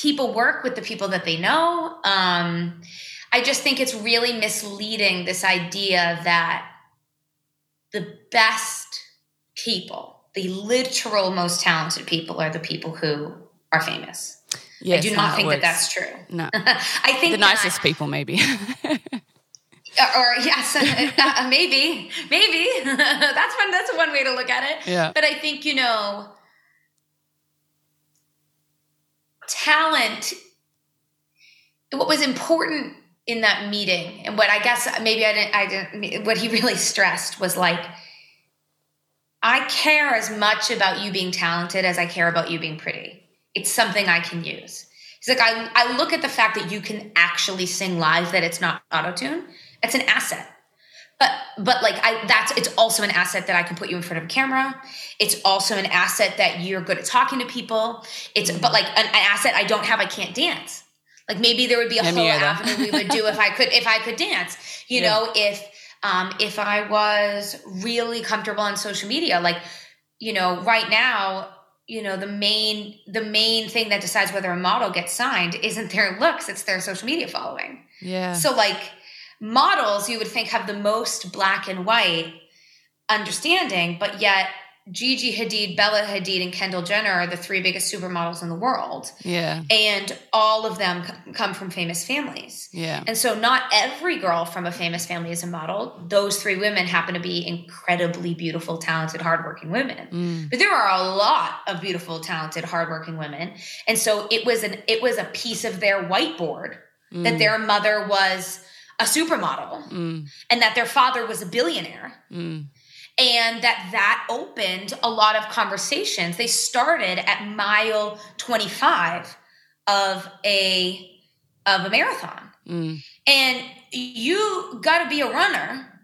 people work with the people that they know. Um, I just think it's really misleading this idea that the best people, the literal most talented people, are the people who are famous. Yes, I do not think that that's true. No, I think the nicest that, people, maybe. or yes, uh, maybe, maybe that's one. That's one way to look at it. Yeah. But I think you know talent what was important in that meeting and what i guess maybe i didn't i didn't what he really stressed was like i care as much about you being talented as i care about you being pretty. It's something i can use. He's like i, I look at the fact that you can actually sing live that it's not auto-tune. It's an asset but but like i that's it's also an asset that i can put you in front of a camera. It's also an asset that you're good at talking to people. It's mm-hmm. but like an, an, asset i don't have i can't dance. Like maybe there would be a whole avenue we would do if i could if i could dance. You yeah. know if um if i was really comfortable on social media like you know right now you know the main the main thing that decides whether a model gets signed isn't their looks it's their social media following. Yeah. So like models you would think have the most black and white understanding, but yet Gigi Hadid, Bella Hadid, and Kendall Jenner are the three biggest supermodels in the world. Yeah. And all of them come from famous families. Yeah. And so not every girl from a famous family is a model. Those three women happen to be incredibly beautiful, talented, hardworking women. Mm. But there are a lot of beautiful, talented, hardworking women. And so it was an it was a piece of their whiteboard mm. that their mother was a supermodel mm. and that their father was a billionaire. Mm. And that that opened a lot of conversations. They started at mile 25 of a of a marathon. Mm. And you got to be a runner,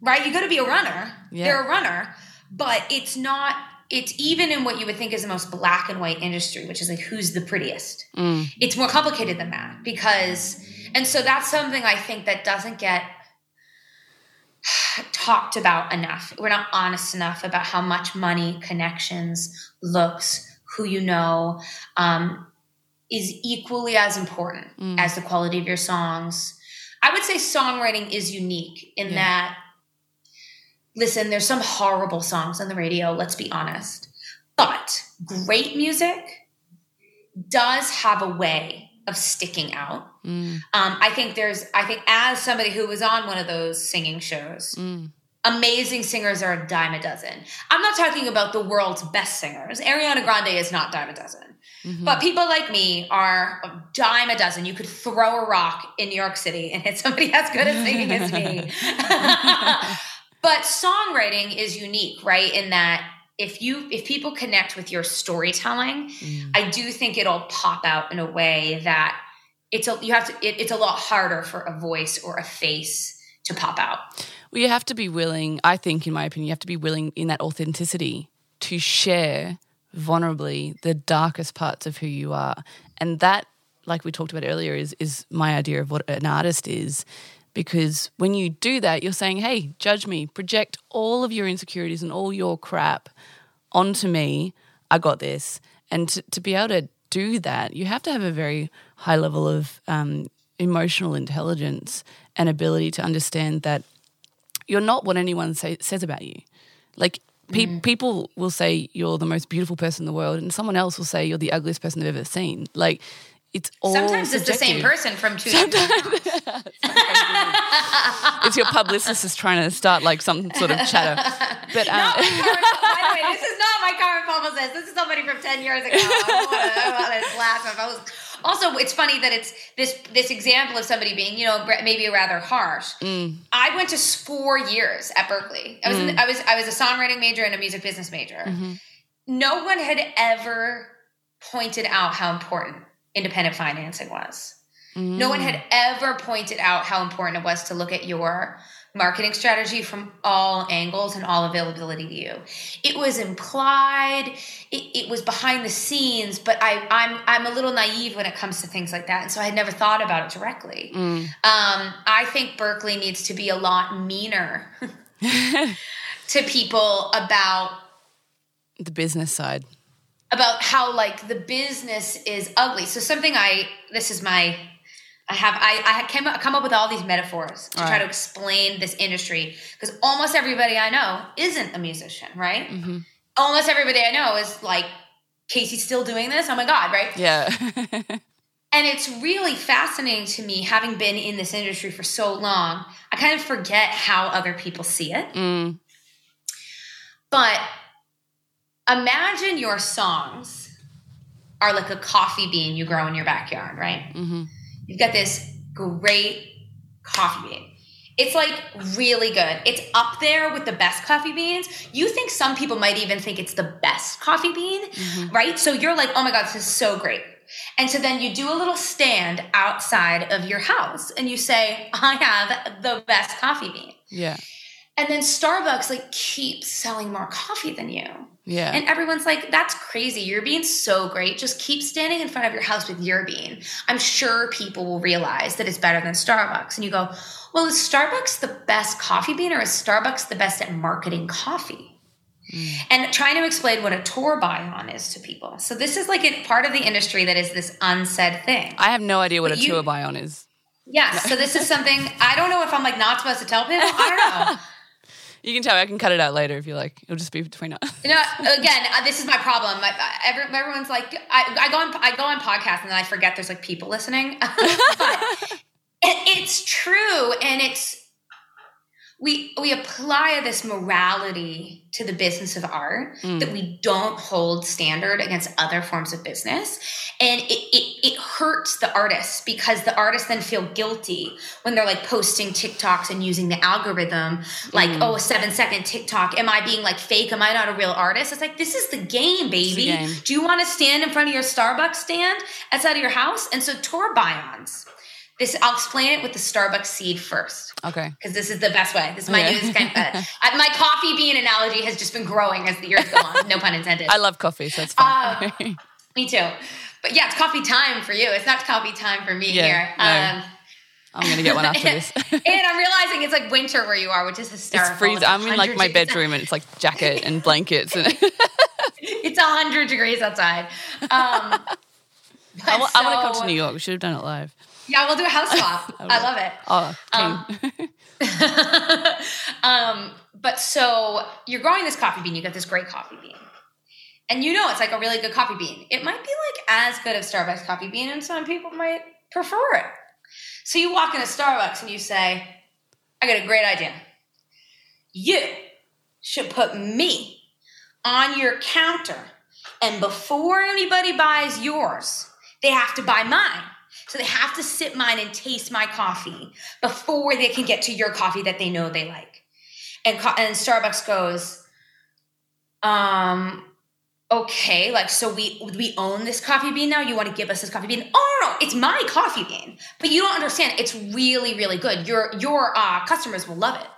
right? You got to be a runner. Yeah. You're a runner, but it's not it's even in what you would think is the most black and white industry, which is like who's the prettiest. Mm. It's more complicated than that because and so that's something I think that doesn't get talked about enough. We're not honest enough about how much money, connections, looks, who you know, um, is equally as important mm. as the quality of your songs. I would say songwriting is unique in yeah. that, listen, there's some horrible songs on the radio, let's be honest. But great music does have a way of sticking out. Mm. Um, I think there's, I think as somebody who was on one of those singing shows, mm. amazing singers are a dime a dozen. I'm not talking about the world's best singers. Ariana Grande is not dime a dozen. Mm-hmm. But people like me are a dime a dozen. You could throw a rock in New York City and hit somebody as good at singing as me. but songwriting is unique, right? In that if you if people connect with your storytelling, mm. I do think it'll pop out in a way that it's a you have to it, it's a lot harder for a voice or a face to pop out. Well, you have to be willing. I think, in my opinion, you have to be willing in that authenticity to share vulnerably the darkest parts of who you are, and that, like we talked about earlier, is is my idea of what an artist is. Because when you do that, you're saying, hey, judge me, project all of your insecurities and all your crap onto me. I got this. And to, to be able to do that, you have to have a very high level of um, emotional intelligence and ability to understand that you're not what anyone say, says about you. Like pe- mm. people will say you're the most beautiful person in the world, and someone else will say you're the ugliest person they've ever seen. Like it's all Sometimes it's the same person from two different it's your publicist is trying to start like some sort of chatter. But um, Not my current, by the way, this is not my current publicist. This is somebody from ten years ago. I want to blast my publicist. Also, it's funny that it's this this example of somebody being, you know, maybe rather harsh. Mm. I went to four years at Berklee. I was in, I was I was a songwriting major and a music business major. Mm-hmm. No one had ever pointed out how important independent financing was. No one Mm. had ever pointed out how important it was to look at your marketing strategy from all angles and all availability to you. It was implied, it, it was behind the scenes, but I, I'm I'm a little naive when it comes to things like that, and so I had never thought about it directly. Mm. Um, I think Berklee needs to be a lot meaner to people about the business side. about how like the business is ugly. So something I this is my I have I I came up, come up with all these metaphors to try Right. to explain this industry because almost everybody I know isn't a musician, right? Mm-hmm. Almost everybody I know is like Casey's still doing this. Oh my god, right? Yeah. And it's really fascinating to me having been in this industry for so long. I kind of forget how other people see it. mm. But imagine your songs are like a coffee bean you grow in your backyard, right? hmm You've got this great coffee bean. It's like really good. It's up there with the best coffee beans. You think some people might even think it's the best coffee bean, mm-hmm. right? So you're like, oh my God, this is so great. And so then you do a little stand outside of your house and you say, I have the best coffee bean. Yeah. And then Starbucks like keeps selling more coffee than you. Yeah. And everyone's like, that's crazy. Your bean's so great. Just keep standing in front of your house with your bean. I'm sure people will realize that it's better than Starbucks. And you go, well, is Starbucks the best coffee bean or is Starbucks the best at marketing coffee? Mm. And trying to explain what a tour buy-on is to people. So this is like a part of the industry that is this unsaid thing. I have no idea what a But you- tour buy-on is. Yeah. So this is something I don't know if I'm like not supposed to tell people. I don't know. You can tell. Me. I can cut it out later if you like. It'll just be between us. You know, again, uh, this is my problem. I, I, every, everyone's like, I, I go on, I go on podcasts and then I forget there's like people listening. it, it's true, and it's we we apply this morality to the business of art mm. that we don't hold standard against other forms of business, and it, it it hurts the artists because the artists then feel guilty when they're like posting TikToks and using the algorithm, like mm-hmm. oh a seven second TikTok. Am I being like fake? Am I not a real artist? It's like this is the game, baby. game. Do you want to stand in front of your Starbucks stand outside of your house? And so tour buy-ons. This I'll explain it with the Starbucks seed first Okay. because this is the best way. This is my Yeah. newest kind of, uh, my coffee bean analogy has just been growing as the years go on. No pun intended. I love coffee, so it's fine. Me too. But yeah, it's coffee time for you. It's not coffee time for me Yeah, here. no. Um, I'm gonna get one after this. and I'm realizing it's like winter where you are, which is hysterical. It's freezing. I'm in like my de- it's a- bedroom and it's like jacket and blankets and It's a hundred degrees outside. Um, I but want, I want to come to New York. We should have done it live. Yeah, we'll do a house swap. I love it. Oh, king. um, but so you're growing this coffee bean, you get this great coffee bean. And you know it's like a really good coffee bean. It might be like as good as Starbucks coffee bean, and some people might prefer it. So you walk into Starbucks and you say, I got a great idea. You should put me on your counter, and before anybody buys yours, they have to buy mine. So they have to sip mine and taste my coffee before they can get to your coffee that they know they like. And and Starbucks goes, um, okay, like so we we own this coffee bean now. You want to give us this coffee bean? Oh no, it's my coffee bean. But you don't understand. It's really really good. Your your uh, customers will love it.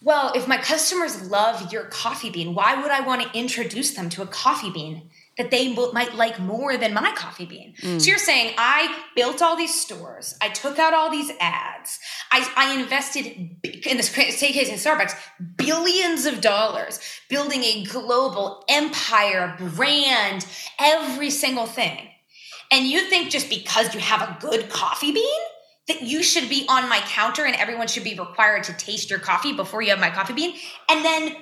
Well, if my customers love your coffee bean, why would I want to introduce them to a coffee bean that they might like more than my coffee bean? So mm. you're saying I built all these stores, I took out all these ads, I, I invested in this take case in Starbucks billions of dollars building a global empire, brand, every single thing. And you think just because you have a good coffee bean that you should be on my counter and everyone should be required to taste your coffee before you have my coffee bean. And then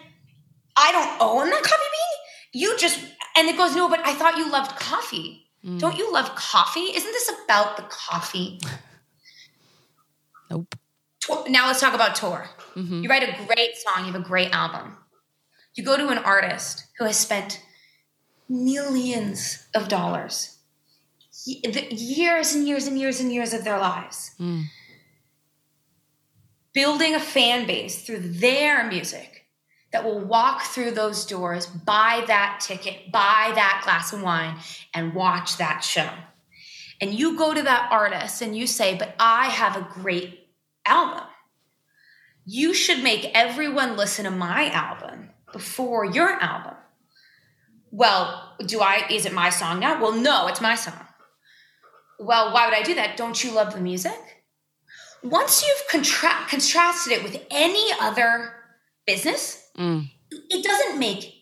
I don't own that coffee bean. You just and it goes, no, but I thought you loved coffee. Don't you love coffee? Isn't this about the coffee? Nope. Now let's talk about tour. Mm-hmm. You write a great song, you have a great album. You go to an artist who has spent millions of dollars, years and years and years and years of their lives, Mm. building a fan base through their music that will walk through those doors, buy that ticket, buy that glass of wine, and watch that show. And you go to that artist and you say, But I have a great album. You should make everyone listen to my album before your album. Well, do I, is it my song now? Well, no, it's my song. Well, why would I do that? Don't you love the music? Once you've contra- contrasted it with any other business, Mm. it doesn't make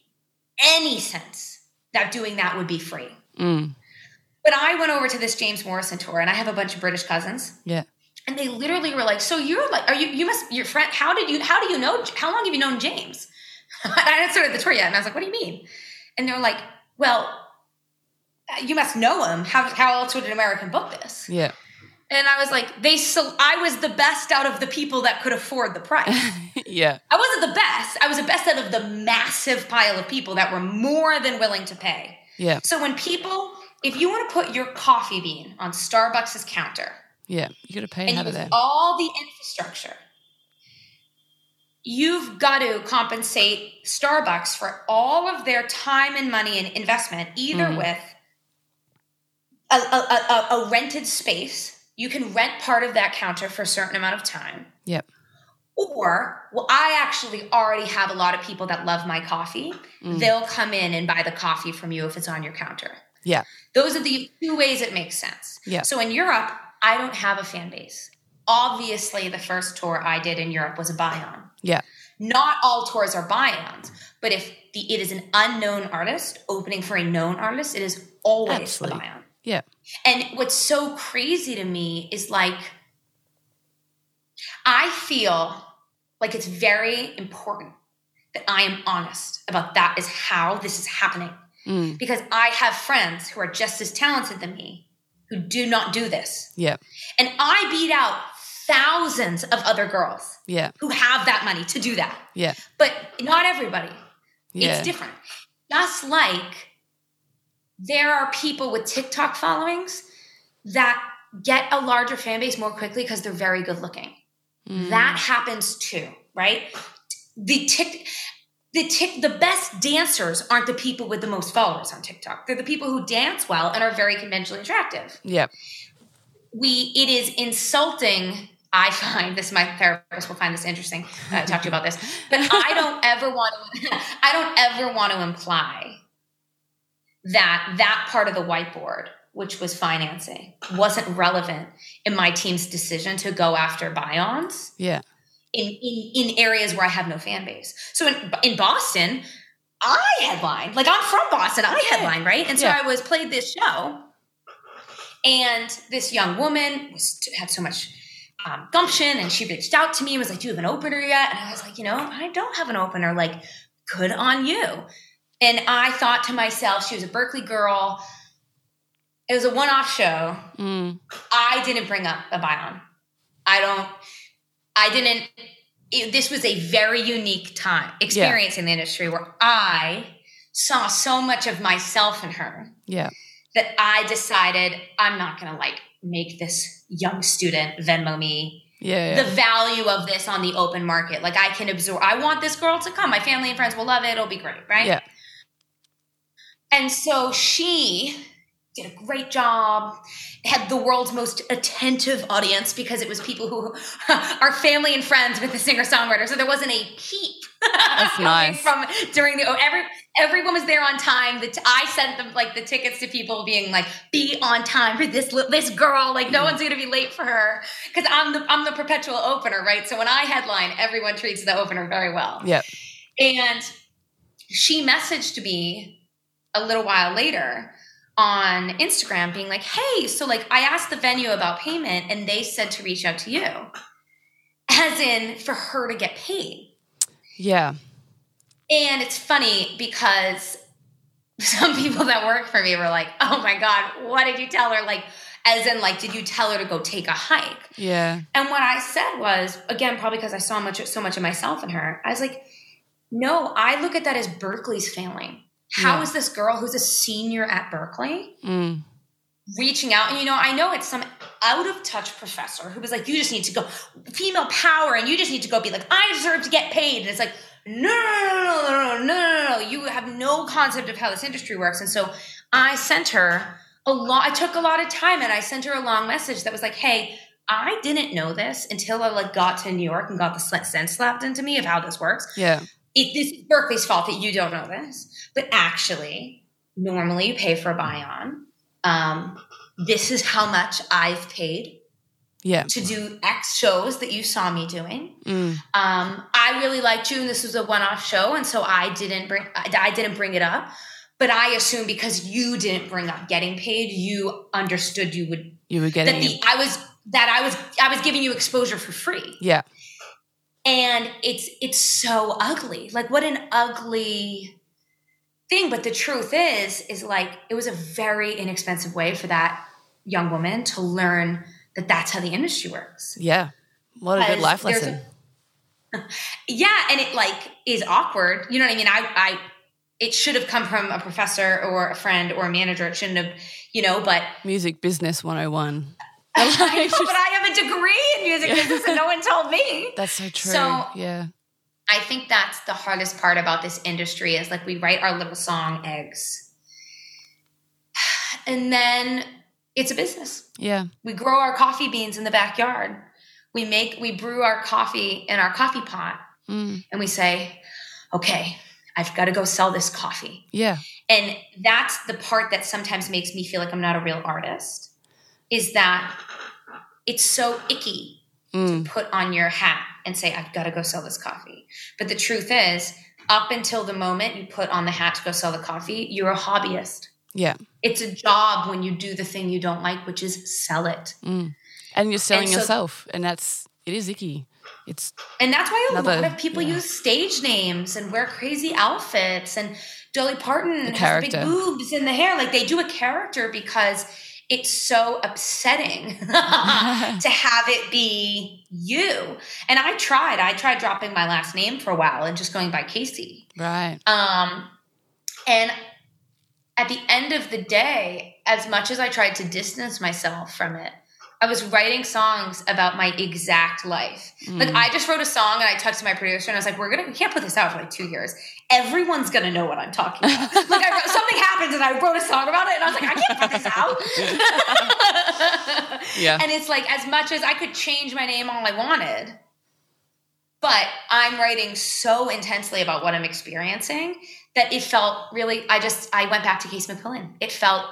any sense that doing that would be free. Mm. But I went over to this James Morrison tour and I have a bunch of British cousins Yeah. and they literally were like, "So you're like, are you? You must your friend? How did you? How do you know? How long have you known James?" and I hadn't started the tour yet, and I was like, "What do you mean?" And they're like, "Well, uh, you must know him. How how else would an American book this?" Yeah. And I was like, "They so I was the best out of the people that could afford the price." yeah. I wasn't the best. I was the best out of the massive pile of people that were more than willing to pay. Yeah. So when people, if you want to put your coffee bean on Starbucks' counter Yeah. You got to pay and out of there. all the infrastructure, you've got to compensate Starbucks for all of their time and money and investment, either Mhm. with a, a, a, a rented space. You can rent part of that counter for a certain amount of time. Yep. Or, well, I actually already have a lot of people that love my coffee. Mm. They'll come in and buy the coffee from you if it's on your counter. Yeah. Those are the two ways it makes sense. Yeah. So in Europe, I don't have a fan base. Obviously, the first tour I did in Europe was a buy on. Yeah. Not all tours are buy ons, but if the, it is an unknown artist opening for a known artist, it is always Absolutely. a buy on. Yeah. And what's so crazy to me is like, I feel like it's very important that I am honest about that is how this is happening. Mm. Because I have friends who are just as talented than me who do not do this. Yeah. And I beat out thousands of other girls Yeah. who have that money to do that. Yeah. But not everybody. Yeah. It's different. Just like there are people with TikTok followings that get a larger fan base more quickly because they're very good looking. Mm. That happens too, right? The tick the tick the best dancers aren't the people with the most followers on TikTok. They're the people who dance well and are very conventionally attractive. Yeah. We it is insulting I find this. My therapist will find this interesting. I talk to you about this, but I don't ever want to. I don't ever want to imply that that part of the whiteboard, which was financing, wasn't relevant in my team's decision to go after buy-ons Yeah. in in, in areas where I have no fan base. So in in Boston, I headlined. Like I'm from Boston, I headlined, right? And so Yeah. I was played this show, and this young woman was had so much um, gumption, and she reached out to me and was like, "Do you have an opener yet?" And I was like, "You know, I don't have an opener. Like, good on you." And I thought to myself, she was a Berklee girl. It was a one-off show. Mm. I didn't bring up a buy-on. I don't. I didn't. It, this was a very unique time experience in the industry where I saw so much of myself in her Yeah. that I decided I'm not going to like make this young student Venmo me Yeah. yeah. the value of this on the open market. Like I can absorb. I want this girl to come. My family and friends will love it. It'll be great, right? Yeah. And so she did a great job, had the world's most attentive audience because it was people who are family and friends with the singer songwriter. So there wasn't a peep. That's nice. From during the oh, every everyone was there on time. The t- I sent them like the tickets to people being like, "Be on time for this this girl. Like Mm. no one's gonna be late for her because I'm the I'm the perpetual opener, right? So when I headline, everyone treats the opener very well. Yeah. And she messaged me a little while later on Instagram being like, hey, so like I asked the venue about payment and they said to reach out to you, as in for her to get paid. Yeah. And it's funny because some people that work for me were like, "Oh my god, what did you tell her?" Like, as in, like, did you tell her to go take a hike? Yeah. And what I said was, again, probably because I saw much so much of myself in her. I was like, "No, I look at that as Berklee's failing. How Yeah. is this girl who's a senior at Berklee Mm. reaching out? And you know, I know it's some out of touch professor who was like, "You just need to go female power, and you just need to go be like, I deserve to get paid." And it's like, no, no, no, no, no, no, no, no, no. You have no concept of how this industry works. And so I sent her a lot. I took a lot of time, and I sent her a long message that was like, "Hey." I didn't know this until I like got to New York and got the sense slapped into me of how this works Yeah. It, this is Berklee's fault that you don't know this, but actually, normally you pay for a buy-on. Um, this is how much I've paid Yeah. to do X shows that you saw me doing. Mm. Um, I really liked you, and this was a one-off show, and so I didn't bring I, didn't bring it up. But I assume because you didn't bring up getting paid, you understood you would You were that getting the. I was that I was I was giving you exposure for free Yeah. And it's it's so ugly like what an ugly thing but the truth is is like it was a very inexpensive way for that young woman to learn that that's how the industry works Yeah. What a good life there's a- lesson. yeah and it like is awkward you know what i mean i i it should have come from a professor or a friend or a manager it shouldn't have you know but Music business 101. I know, but i have a degree in music Yeah. business and no one told me That's so true. So- yeah. I think that's the hardest part about this industry is like we write our little song eggs. And then it's a business. Yeah. We grow our coffee beans in the backyard. We make we brew our coffee in our coffee pot Mm. and we say, "Okay, I've got to go sell this coffee." Yeah. And that's the part that sometimes makes me feel like I'm not a real artist is that it's so icky Mm. put on your hat and say, I've got to go sell this coffee. But the truth is, up until the moment you put on the hat to go sell the coffee, you're a hobbyist. Yeah. It's a job when you do the thing you don't like, which is sell it. Mm. And you're selling so- yourself. And that's, it is icky. It's, And that's why a Another- lot of people yeah. use stage names and wear crazy outfits. And Dolly Parton has big boobs and the hair. Like they do a character because it's so upsetting to have it be you. And I tried. I tried dropping my last name for a while and just going by Casey. right. Um, and at the end of the day, as much as I tried to distance myself from it, I was writing songs about my exact life. Like Mm. I just wrote a song and I texted my producer and I was like, "We're gonna, we can't put this out for like two years. Everyone's gonna know what I'm talking about." like I wrote, something happened and I wrote a song about it and I was like, "I can't put this out." Yeah. And it's like as much as I could change my name all I wanted, but I'm writing so intensely about what I'm experiencing that it felt really I just I went back to Case McQuillen. It felt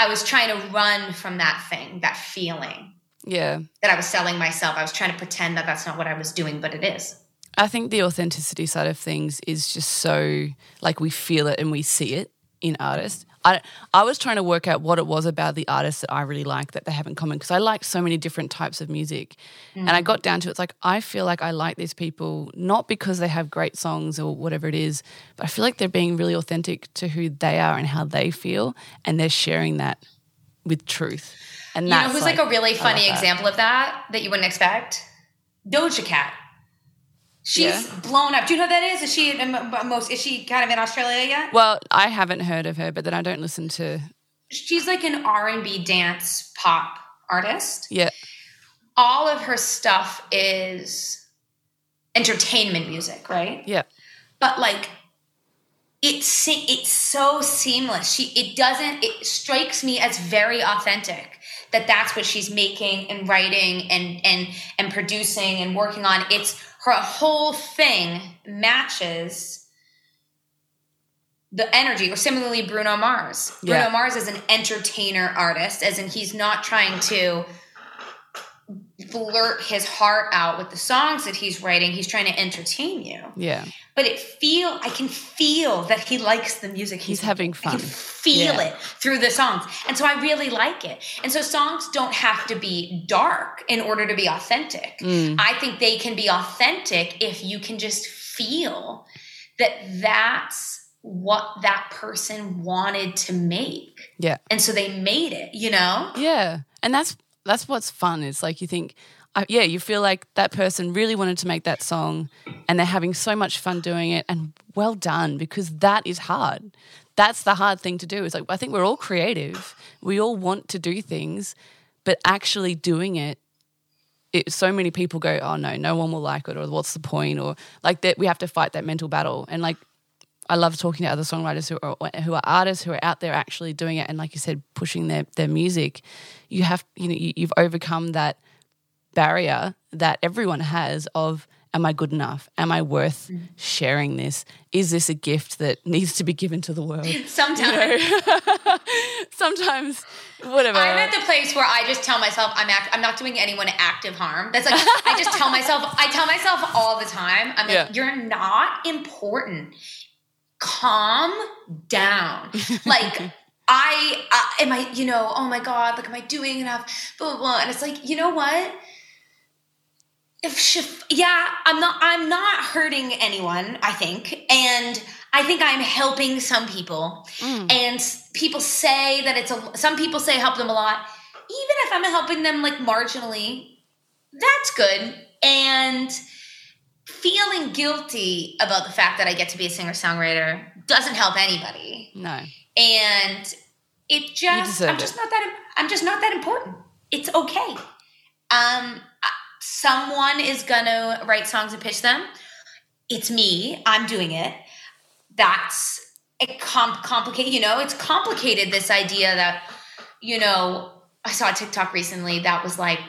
I was trying to run from that thing, that feeling Yeah. that I was selling myself. I was trying to pretend that that's not what I was doing, but it is. I think the authenticity side of things is just so like we feel it and we see it in artists. I I was trying to work out what it was about the artists that I really like that they have in common because I like so many different types of music. And I mm. got down to it's like I feel like I like these people not because they have great songs or whatever it is, but I feel like they're being really authentic to who they are and how they feel and they're sharing that with truth. And You know who's like, a really funny that. example of that that you wouldn't expect? Doja Cat. She's Yeah. blown up. Do you know who that is? Is she in most? Is she kind of in Australia yet? Well, I haven't heard of her, but then I don't listen to She's like an R and B dance pop artist. yeah. All of her stuff is entertainment music, right? Yeah. But like, it's it's so seamless. She it doesn't. It strikes me as very authentic. That that's what she's making and writing and and and producing and working on. It's her whole thing matches the energy. Or similarly, Bruno Mars. Yeah. Bruno Mars is an entertainer artist, as in he's not trying to blurt his heart out with the songs that he's writing. He's trying to entertain you Yeah. but it feel I can feel that he likes the music. He's having making. I can fun. feel Yeah. it through the songs, and so I really like it. And so songs don't have to be dark in order to be authentic. Mm. I think they can be authentic if you can just feel that that's what that person wanted to make. Yeah. And so they made it, you know? Yeah. And that's that's what's fun. It's like you think uh, yeah, you feel like that person really wanted to make that song and they're having so much fun doing it and well done because that is hard. That's the hard thing to do. It's like I think we're all creative. We all want to do things, but actually doing it it, so many people go, oh no, no one will like it, or what's the point, or like that we have to fight that mental battle. And like, I love talking to other songwriters who are who are artists who are out there actually doing it, and like you said, pushing their their music. You have you know you, you've overcome that barrier that everyone has of am I good enough? Am I worth mm. sharing this? Is this a gift that needs to be given to the world? Sometimes. You know? Sometimes, whatever. I'm at the place where I just tell myself I'm act- I'm not doing anyone active harm. That's like I just tell myself I tell myself all the time. I'm like, yeah. you're not important. Calm down. Like I, I am I, you know, oh my God, like am I doing enough? Blah blah blah. And it's like, you know what? if she, yeah, I'm not I'm not hurting anyone, I think. And I think I'm helping some people. Mm. And people say that it's a some people say help them a lot. Even if I'm helping them like marginally, that's good. And feeling guilty about the fact that I get to be a singer-songwriter doesn't help anybody. No. And it just I'm just it. not that I'm just not that important. It's okay. Um someone is gonna write songs and pitch them. It's me. I'm doing it. That's a comp- complicated. You know, it's complicated. This idea that you know, I saw a TikTok recently that was like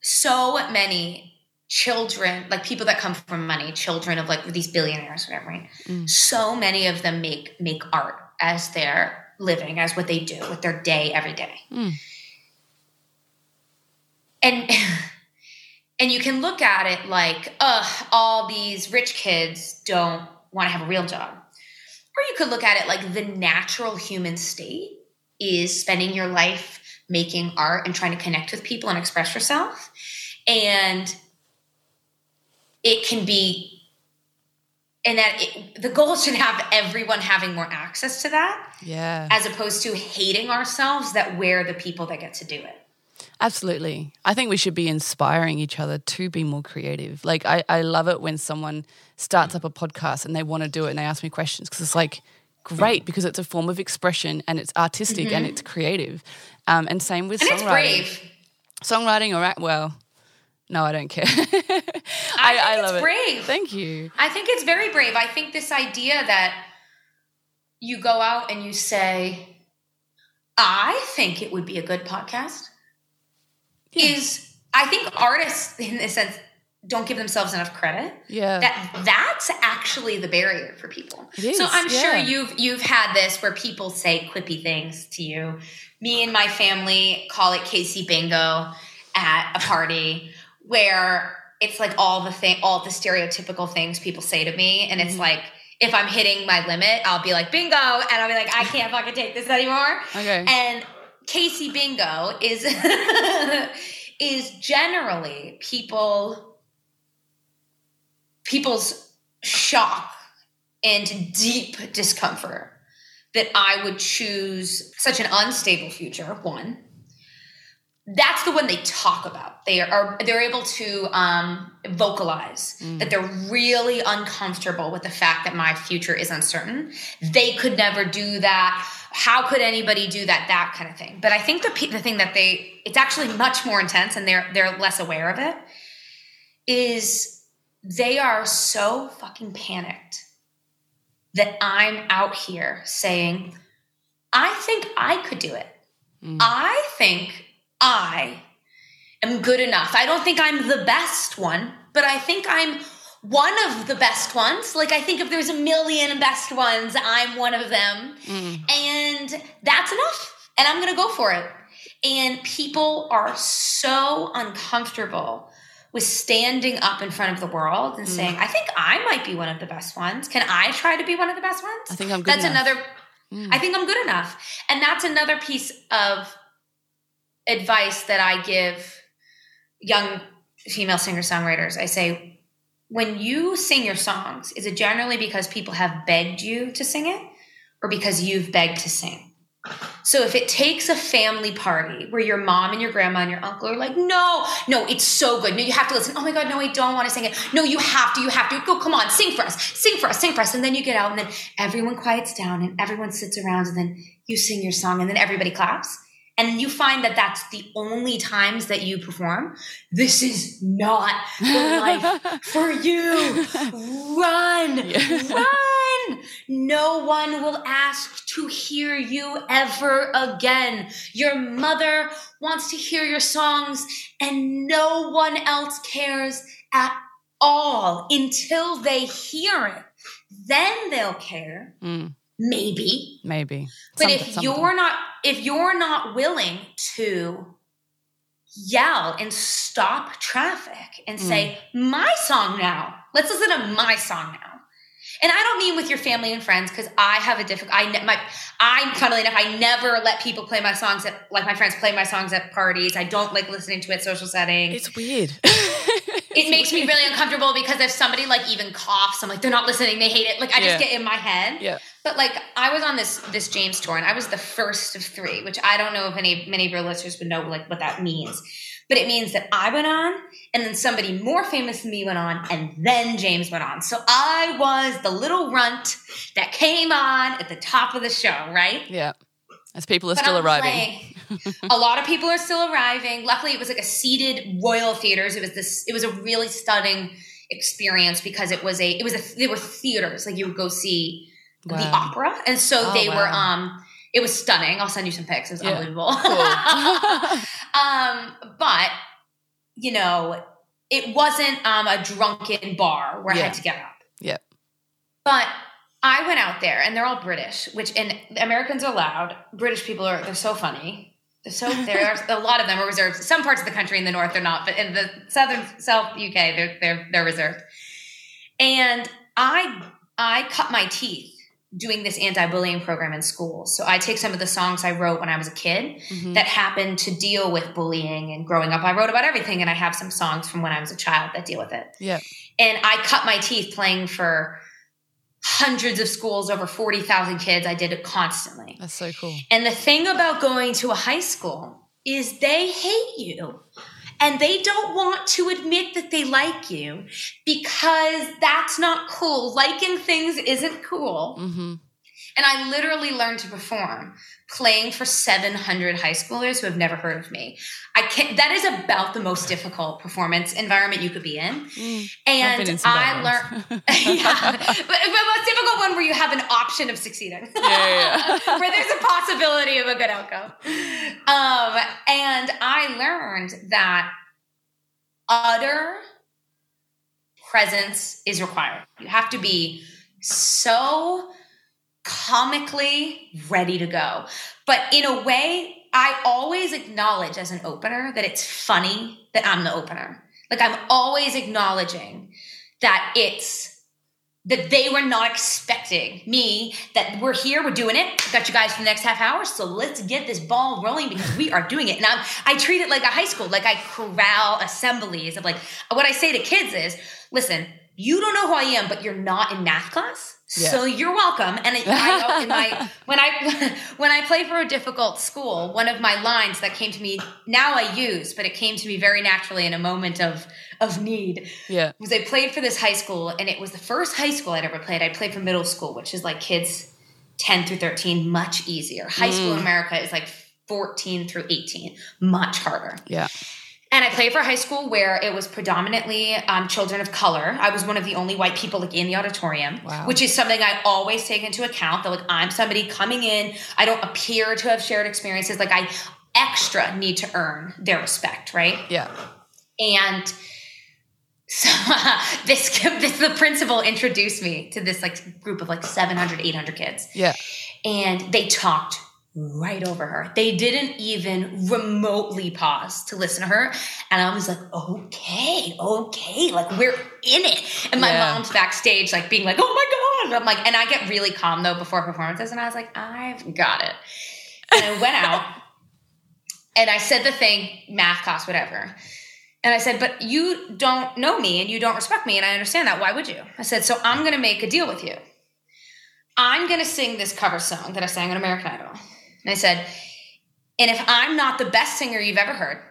so many children, like people that come from money, children of like these billionaires, whatever. Right? Mm. So many of them make make art as their living, as what they do with their day every day. Mm and and you can look at it like, ugh, all these rich kids don't want to have a real job. Or you could look at it like the natural human state is spending your life making art and trying to connect with people and express yourself. And it can be, and that it, the goal should have everyone having more access to that. Yeah. As opposed to hating ourselves that we're the people that get to do it. Absolutely. I think we should be inspiring each other to be more creative. Like, I, I love it when someone starts up a podcast and they want to do it and they ask me questions because it's like, great because it's a form of expression and it's artistic mm-hmm. and it's creative. Um, and same with and songwriting. Songwriting or well. No, I don't care. I, I, I love it. brave. Thank you. I think it's very brave. I think this idea that you go out and you say, I think it would be a good podcast yeah. is I think artists in this sense don't give themselves enough credit. Yeah. That that's actually the barrier for people. It is, so I'm yeah. sure you've you've had this where people say quippy things to you. Me and my family call it Casey bingo at a party where it's like all the thing all the stereotypical things people say to me and it's mm-hmm. like if I'm hitting my limit, I'll be like bingo and I'll be like I can't fucking take this anymore. Okay. And Casey Bingo is is generally people people's shock and deep discomfort that I would choose such an unstable future. One, that's the one they talk about. They are they're able to um, vocalize mm. that they're really uncomfortable with the fact that my future is uncertain. They could never do that how could anybody do that that kind of thing but i think the, the thing that they it's actually much more intense and they're they're less aware of it is they are so fucking panicked that i'm out here saying i think i could do it mm. i think i am good enough i don't think i'm the best one but i think i'm one of the best ones. Like I think if there's a million best ones, I'm one of them. Mm. And that's enough. And I'm going to go for it. And people are so uncomfortable with standing up in front of the world and mm. saying, I think I might be one of the best ones. Can I try to be one of the best ones? I think I'm good That's enough. another mm. I think I'm good enough. And that's another piece of advice that I give young female singer-songwriters. I say, when you sing your songs, is it generally because people have begged you to sing it or because you've begged to sing? So if it takes a family party where your mom and your grandma and your uncle are like, no, no, it's so good. No, you have to listen. Oh my God, no, I don't want to sing it. No, you have to, you have to. Go, come on, sing for us, sing for us, sing for us. And then you get out and then everyone quiets down and everyone sits around and then you sing your song and then everybody claps. And you find that that's the only times that you perform. This is not the life for you. Run, Yeah. run. No one will ask to hear you ever again. Your mother wants to hear your songs and no one else cares at all until they hear it. Then they'll care. Mm, Maybe. maybe. But Some- if some of you're not if you're not willing to yell and stop traffic and say mm. my song now let's listen to my song now and i don't mean with your family and friends because i have a difficult i ne- my i funnily enough i never let people play my songs at like my friends play my songs at parties i don't like listening to it social setting it's weird. it makes me really uncomfortable because if somebody like even coughs i'm like they're not listening they hate it like i just Yeah. get in my head yeah. But like I was on this this James tour and I was the first of three, which I don't know if any many of your listeners would know like what that means. But it means that I went on and then somebody more famous than me went on and then James went on. So I was the little runt that came on at the top of the show, right? Yeah. As people are But still I'm arriving. a lot of people are still arriving. Luckily, it was like a seated Royal Theaters. It was this. It was a really stunning experience because it was a. It was a. They were theaters. Like you would go see the opera, and so Oh, they were. Um, it was stunning. I'll send you some pics. It was Yeah. unbelievable. Um, but you know, it wasn't um, a drunken bar where I had to get up. Yep. But I went out there, and they're all British, which and Americans are loud. British people are they're so funny. They're so there are a lot of them are reserved. Some parts of the country in the north they're not, but in the southern South UK they're they're they're reserved. And I I cut my teeth doing this anti-bullying program in school. So I take some of the songs I wrote when I was a kid Mhm. that happened to deal with bullying and growing up. I wrote about everything and I have some songs from when I was a child that deal with it. Yeah. And I cut my teeth playing for hundreds of schools, over 40,000 kids. I did it constantly. That's so cool. And the thing about going to a high school is they hate you. And they don't want to admit that they like you because that's not cool. Liking things isn't cool. hmm And I literally learned to perform playing for 700 high schoolers who have never heard of me. I can't, that is about the most difficult performance environment you could be in. Mm. I've in And I learned, yeah, but, but the most difficult one where you have an option of succeeding. Yeah, yeah. where there's a possibility of a good outcome. Um, and I learned that utter presence is required. You have to be so comically ready to go. But in a way, I always acknowledge as an opener that it's funny that I'm the opener. Like I'm always acknowledging that it's that they were not expecting me that we're here we're doing it got you guys for the next half hour so let's get this ball rolling because we are doing it and I'm, i treat it like a high school like i corral assemblies of like what i say to kids is listen you don't know who i am but you're not in math class Yeah. so you're welcome and I, I in my when i when i play for a difficult school one of my lines that came to me now i use but it came to me very naturally in a moment of of need yeah. was I played for this high school, and it was the first high school I'd ever played. I played for middle school, which is like kids 10 through 13, much easier. High school mm. in America is like 14 through 18, much harder. Yeah. And I played for high school where it was predominantly um, children of color. I was one of the only white people like in the auditorium, Wow. which is something I always take into account. That like I'm somebody coming in, I don't appear to have shared experiences. Like I extra need to earn their respect, right? Yeah. and so this, this the principal introduced me to this like group of like 700 800 kids Yeah. and they talked right over her they didn't even remotely pause to listen to her and i was like okay okay like we're in it and my Yeah. mom's backstage like being like oh my god i'm like and i get really calm though before performances and i was like i've got it and i went out and I said the thing, math class, whatever. And And I said, But you don't know me and you don't respect me, and I understand that. Why would you? I said, So I'm going to make a deal with you. I'm going to sing this cover song that I sang on American Idol. And I said, And if I'm not the best singer you've ever heard,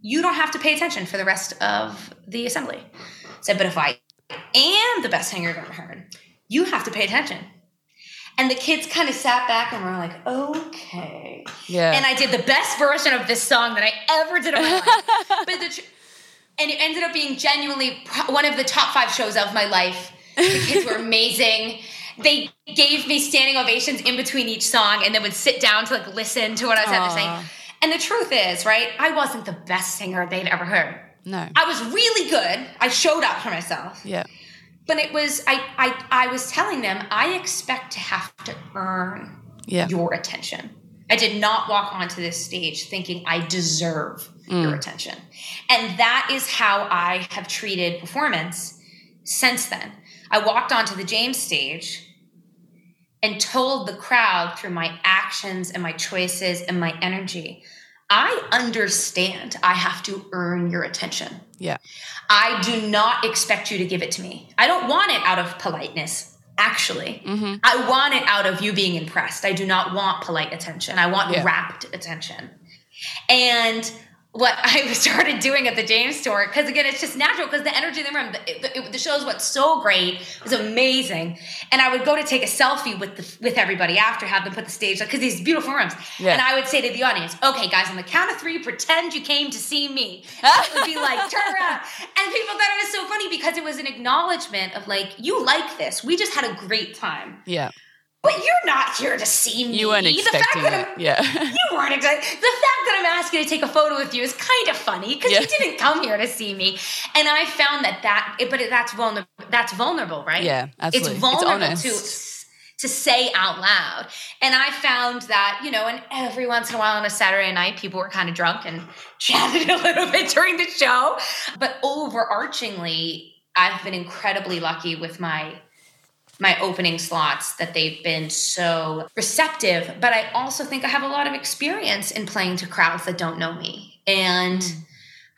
you don't have to pay attention for the rest of the assembly. I said, But if I am the best singer you've ever heard, you have to pay attention. And the kids kind of sat back and were like, okay. Yeah. And I did the best version of this song that I ever did in my life. but the tr- and it ended up being genuinely pro- one of the top five shows of my life. The kids were amazing. They gave me standing ovations in between each song and then would sit down to like listen to what I was having to say. And the truth is, right, I wasn't the best singer they'd ever heard. no. I was really good. I showed up for myself yeah. but it was I, I i was telling them i expect to have to earn Yeah. your attention i did not walk onto this stage thinking i deserve mm. your attention and that is how i have treated performance since then i walked onto the james stage and told the crowd through my actions and my choices and my energy i understand i have to earn your attention Yeah. I do not expect you to give it to me. I don't want it out of politeness, actually. Mm-hmm. I want it out of you being impressed. I do not want polite attention. I want Yeah. rapt attention. And what I started doing at the James store, because again, it's just natural because the energy in the room, the, the, the shows went so great, it was amazing. And I would go to take a selfie with the, with everybody after, have them put the stage because these beautiful rooms. Yeah. And I would say to the audience, okay, guys, on the count of three, pretend you came to see me. And it would be like, turn around. And people thought it was so funny because it was an acknowledgement of like, you like this. We just had a great time. Yeah. But you're not here to see me. You weren't The fact expecting that it. I'm- Yeah. you weren't excited. The fact that I'm asking to take a photo with you is kind of funny because Yeah. you didn't come here to see me. And I found that that, it, but it, that's vulnerable. That's vulnerable, right? Yeah, absolutely. It's It's vulnerable honest. to to say out loud. And I found that you know, and every once in a while on a Saturday night, people were kind of drunk and chatted a little bit during the show. But overarchingly, I've been incredibly lucky with my my opening slots that they've been so receptive but i also think i have a lot of experience in playing to crowds that don't know me and Mm.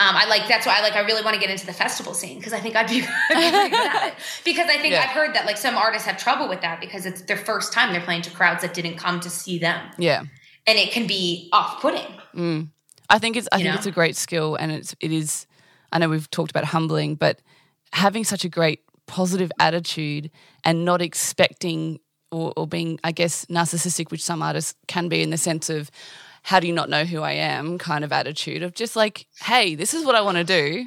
um, i like that's why i like i really want to get into the festival scene because i think i'd be, I'd be good at it because i think Yeah. i've heard that like some artists have trouble with that because it's their first time they're playing to crowds that didn't come to see them Yeah. and it can be off-putting Mm. I think it's I You think know? it's a great skill and it's it is I know we've talked about humbling, but having such a great positive attitude and not expecting or, or being, I guess, narcissistic, which some artists can be in the sense of how do you not know who I am kind of attitude of just like, hey, this is what I want to do.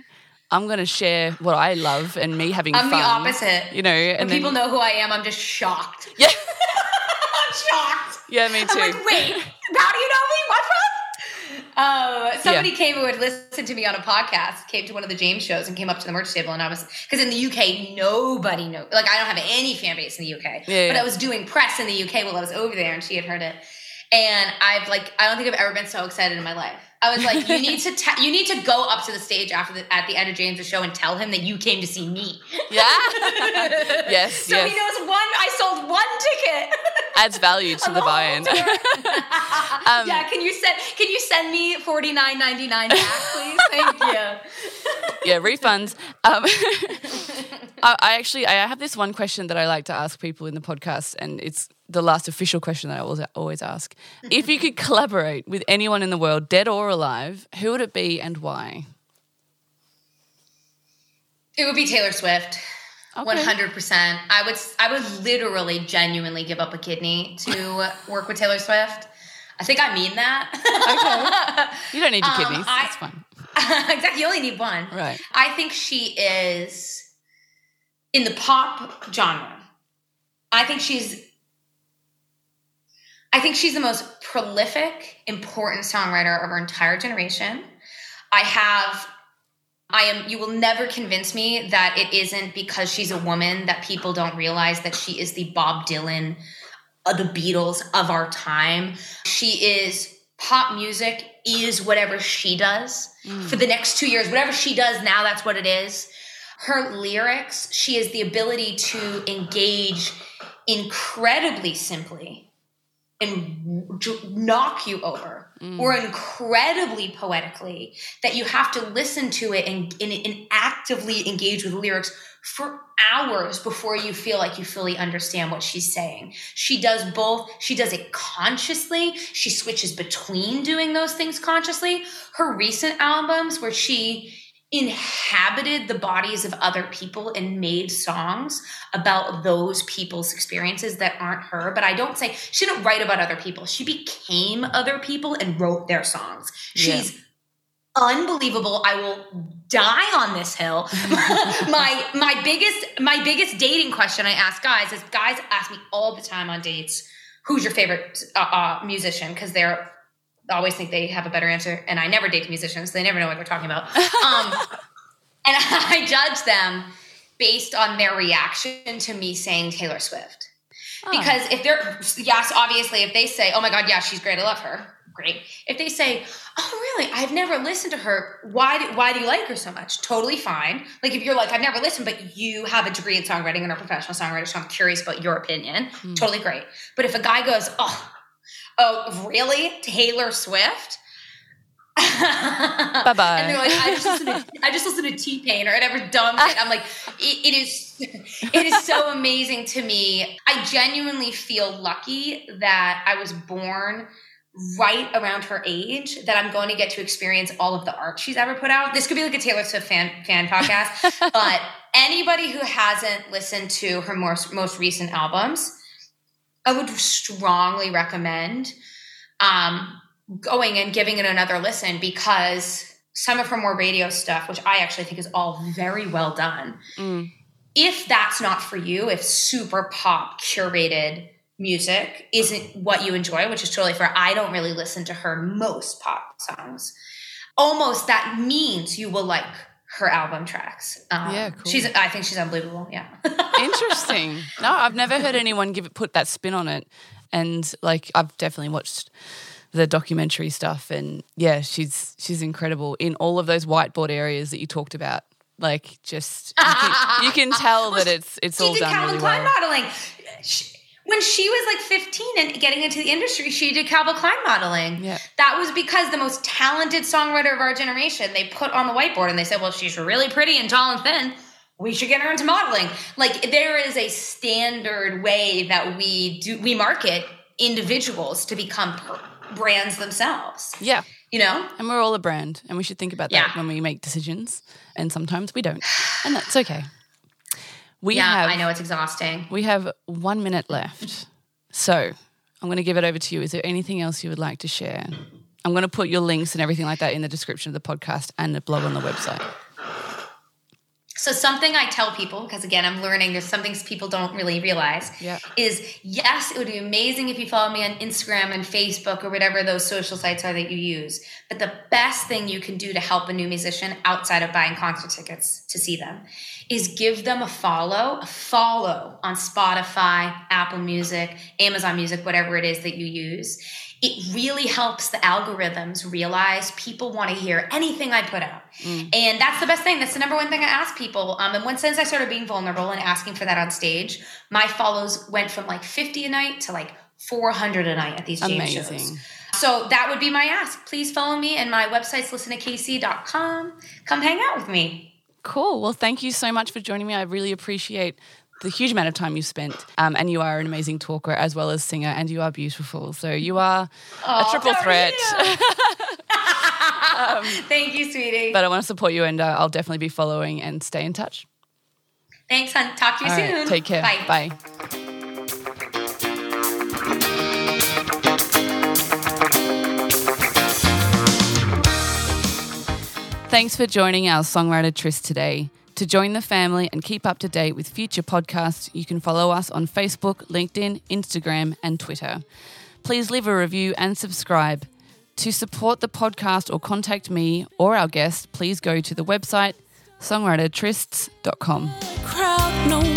I'm going to share what I love and me having i'm fun. the opposite You know, when and then, people know who i am i'm just shocked Yeah. i'm shocked Yeah, me too. I'm like, wait, how do you know me? What? Uh, somebody came who had listened to me on a podcast, came to one of the James shows, and came up to the merch table, and I was because in the UK nobody knows. Like I don't have any fan base in the UK, Yeah, but yeah. I was doing press in the UK while I was over there, and she had heard it. And I've like I don't think I've ever been so excited in my life. I was like, you need to te- you need to go up to the stage after the, at the end of James' show and tell him that you came to see me. yeah. yes, so yes. he knows one. I sold one ticket. Adds value to the buy-on. Um, yeah, can you send can you send me forty nine ninety nine back, please? Thank you. yeah, refunds. Um, I, I actually I have this one question that I like to ask people in the podcast, and it's the last official question that I always always ask. If you could collaborate with anyone in the world, dead or alive, who would it be and why? It would be Taylor Swift. Okay. One hundred percent. I would. I would literally, genuinely give up a kidney to work with Taylor Swift. I think I mean that. You don't need your Um, kidneys. I- That's fine. exactly. You only need one. Right. I think she is in the pop genre. I think she's I think she's the most prolific, important songwriter of our entire generation. I have I am you will never convince me that it isn't because she's a woman that people don't realize that she is the Bob Dylan of the Beatles of our time. She is pop music is whatever she does mm. for the next 2 years. Whatever she does now that's what it is. Her lyrics, she has the ability to engage incredibly simply and knock you over mm. or incredibly poetically that you have to listen to it and, and, and actively engage with lyrics for hours before you feel like you fully understand what she's saying. She does both. She does it consciously. She switches between doing those things consciously. Her recent albums where she inhabited the bodies of other people and made songs about those people's experiences that aren't her. But I don't say she didn't write about other people. She became other people and wrote their songs. She's yeah unbelievable. I will die on this hill. my my biggest my biggest dating question I ask guys is guys ask me all the time on dates, who's your favorite uh, uh, musician? Because they're always think they have a better answer, and I never date musicians. So they never know what they're talking about. Um, and I judge them based on their reaction to me saying Taylor Swift. Oh. Because if they're yes, obviously, if they say, "Oh my God, yeah, she's great, I love her," great. If they say, "Oh, really? I've never listened to her. Why? Do, why do you like her so much?" Totally fine. Like if you're like, "I've never listened," but you have a degree in songwriting and are a professional songwriter, so I'm curious about your opinion. Mm. Totally great. But if a guy goes, "Oh, oh, really? Taylor Swift?" bye bye. And they're like, I just listen to, I just to T Pain or whatever dumb shit. I'm like, it, it is, it is so amazing to me. I genuinely feel lucky that I was born right around her age that I'm going to get to experience all of the art she's ever put out. This could be like a Taylor Swift fan fan podcast, but anybody who hasn't listened to her most most recent albums, I would strongly recommend um, going and giving it another listen because some of her more radio stuff, which I actually think is all very well done. Mm. If that's not for you, if super pop curated music isn't what you enjoy, which is totally fair. I don't really listen to her most pop songs. Almost that means you will like her album tracks. Um, yeah, cool. She's. I think she's unbelievable. Yeah. Interesting. No, I've never heard anyone give it put that spin on it, and like I've definitely watched the documentary stuff, and yeah, she's she's incredible in all of those whiteboard areas that you talked about. Like, just you can, you can tell that it's it's all done Calvin really Klein well. modeling. She, when she was like 15 and getting into the industry, she did Calvin Klein modeling. Yeah. That was because the most talented songwriter of our generation, they put on the whiteboard and they said, well, she's really pretty and tall and thin. We should get her into modeling. Like there is a standard way that we do, we market individuals to become brands themselves. Yeah. You know? And we're all a brand and we should think about that yeah. when we make decisions. And sometimes we don't. And that's okay. We yeah, have, I know it's exhausting. We have one minute left. So I'm going to give it over to you. Is there anything else you would like to share? I'm going to put your links and everything like that in the description of the podcast and the blog on the website. So something I tell people, because again, I'm learning there's some things people don't really realize, yeah. is yes, it would be amazing if you follow me on Instagram and Facebook or whatever those social sites are that you use. But the best thing you can do to help a new musician outside of buying concert tickets to see them is give them a follow, a follow on Spotify, Apple Music, Amazon Music, whatever it is that you use it really helps the algorithms realize people want to hear anything I put out. Mm. And that's the best thing. That's the number one thing I ask people. Um, and when since I started being vulnerable and asking for that on stage, my follows went from like 50 a night to like 400 a night at these jam Amazing. shows. So that would be my ask. Please follow me and my website's listentoKC.com. Come hang out with me. Cool. Well, thank you so much for joining me. I really appreciate the huge amount of time you've spent. Um, and you are an amazing talker as well as singer, and you are beautiful. So you are oh, a triple threat. um, Thank you, sweetie. But I want to support you, and uh, I'll definitely be following and stay in touch. Thanks, hon. Talk to you All soon. Right, take care. Bye. Bye. Thanks for joining our songwriter tryst today. To join the family and keep up to date with future podcasts, you can follow us on Facebook, LinkedIn, Instagram, and Twitter. Please leave a review and subscribe. To support the podcast or contact me or our guest, please go to the website songwritertrysts.com. Crowd, no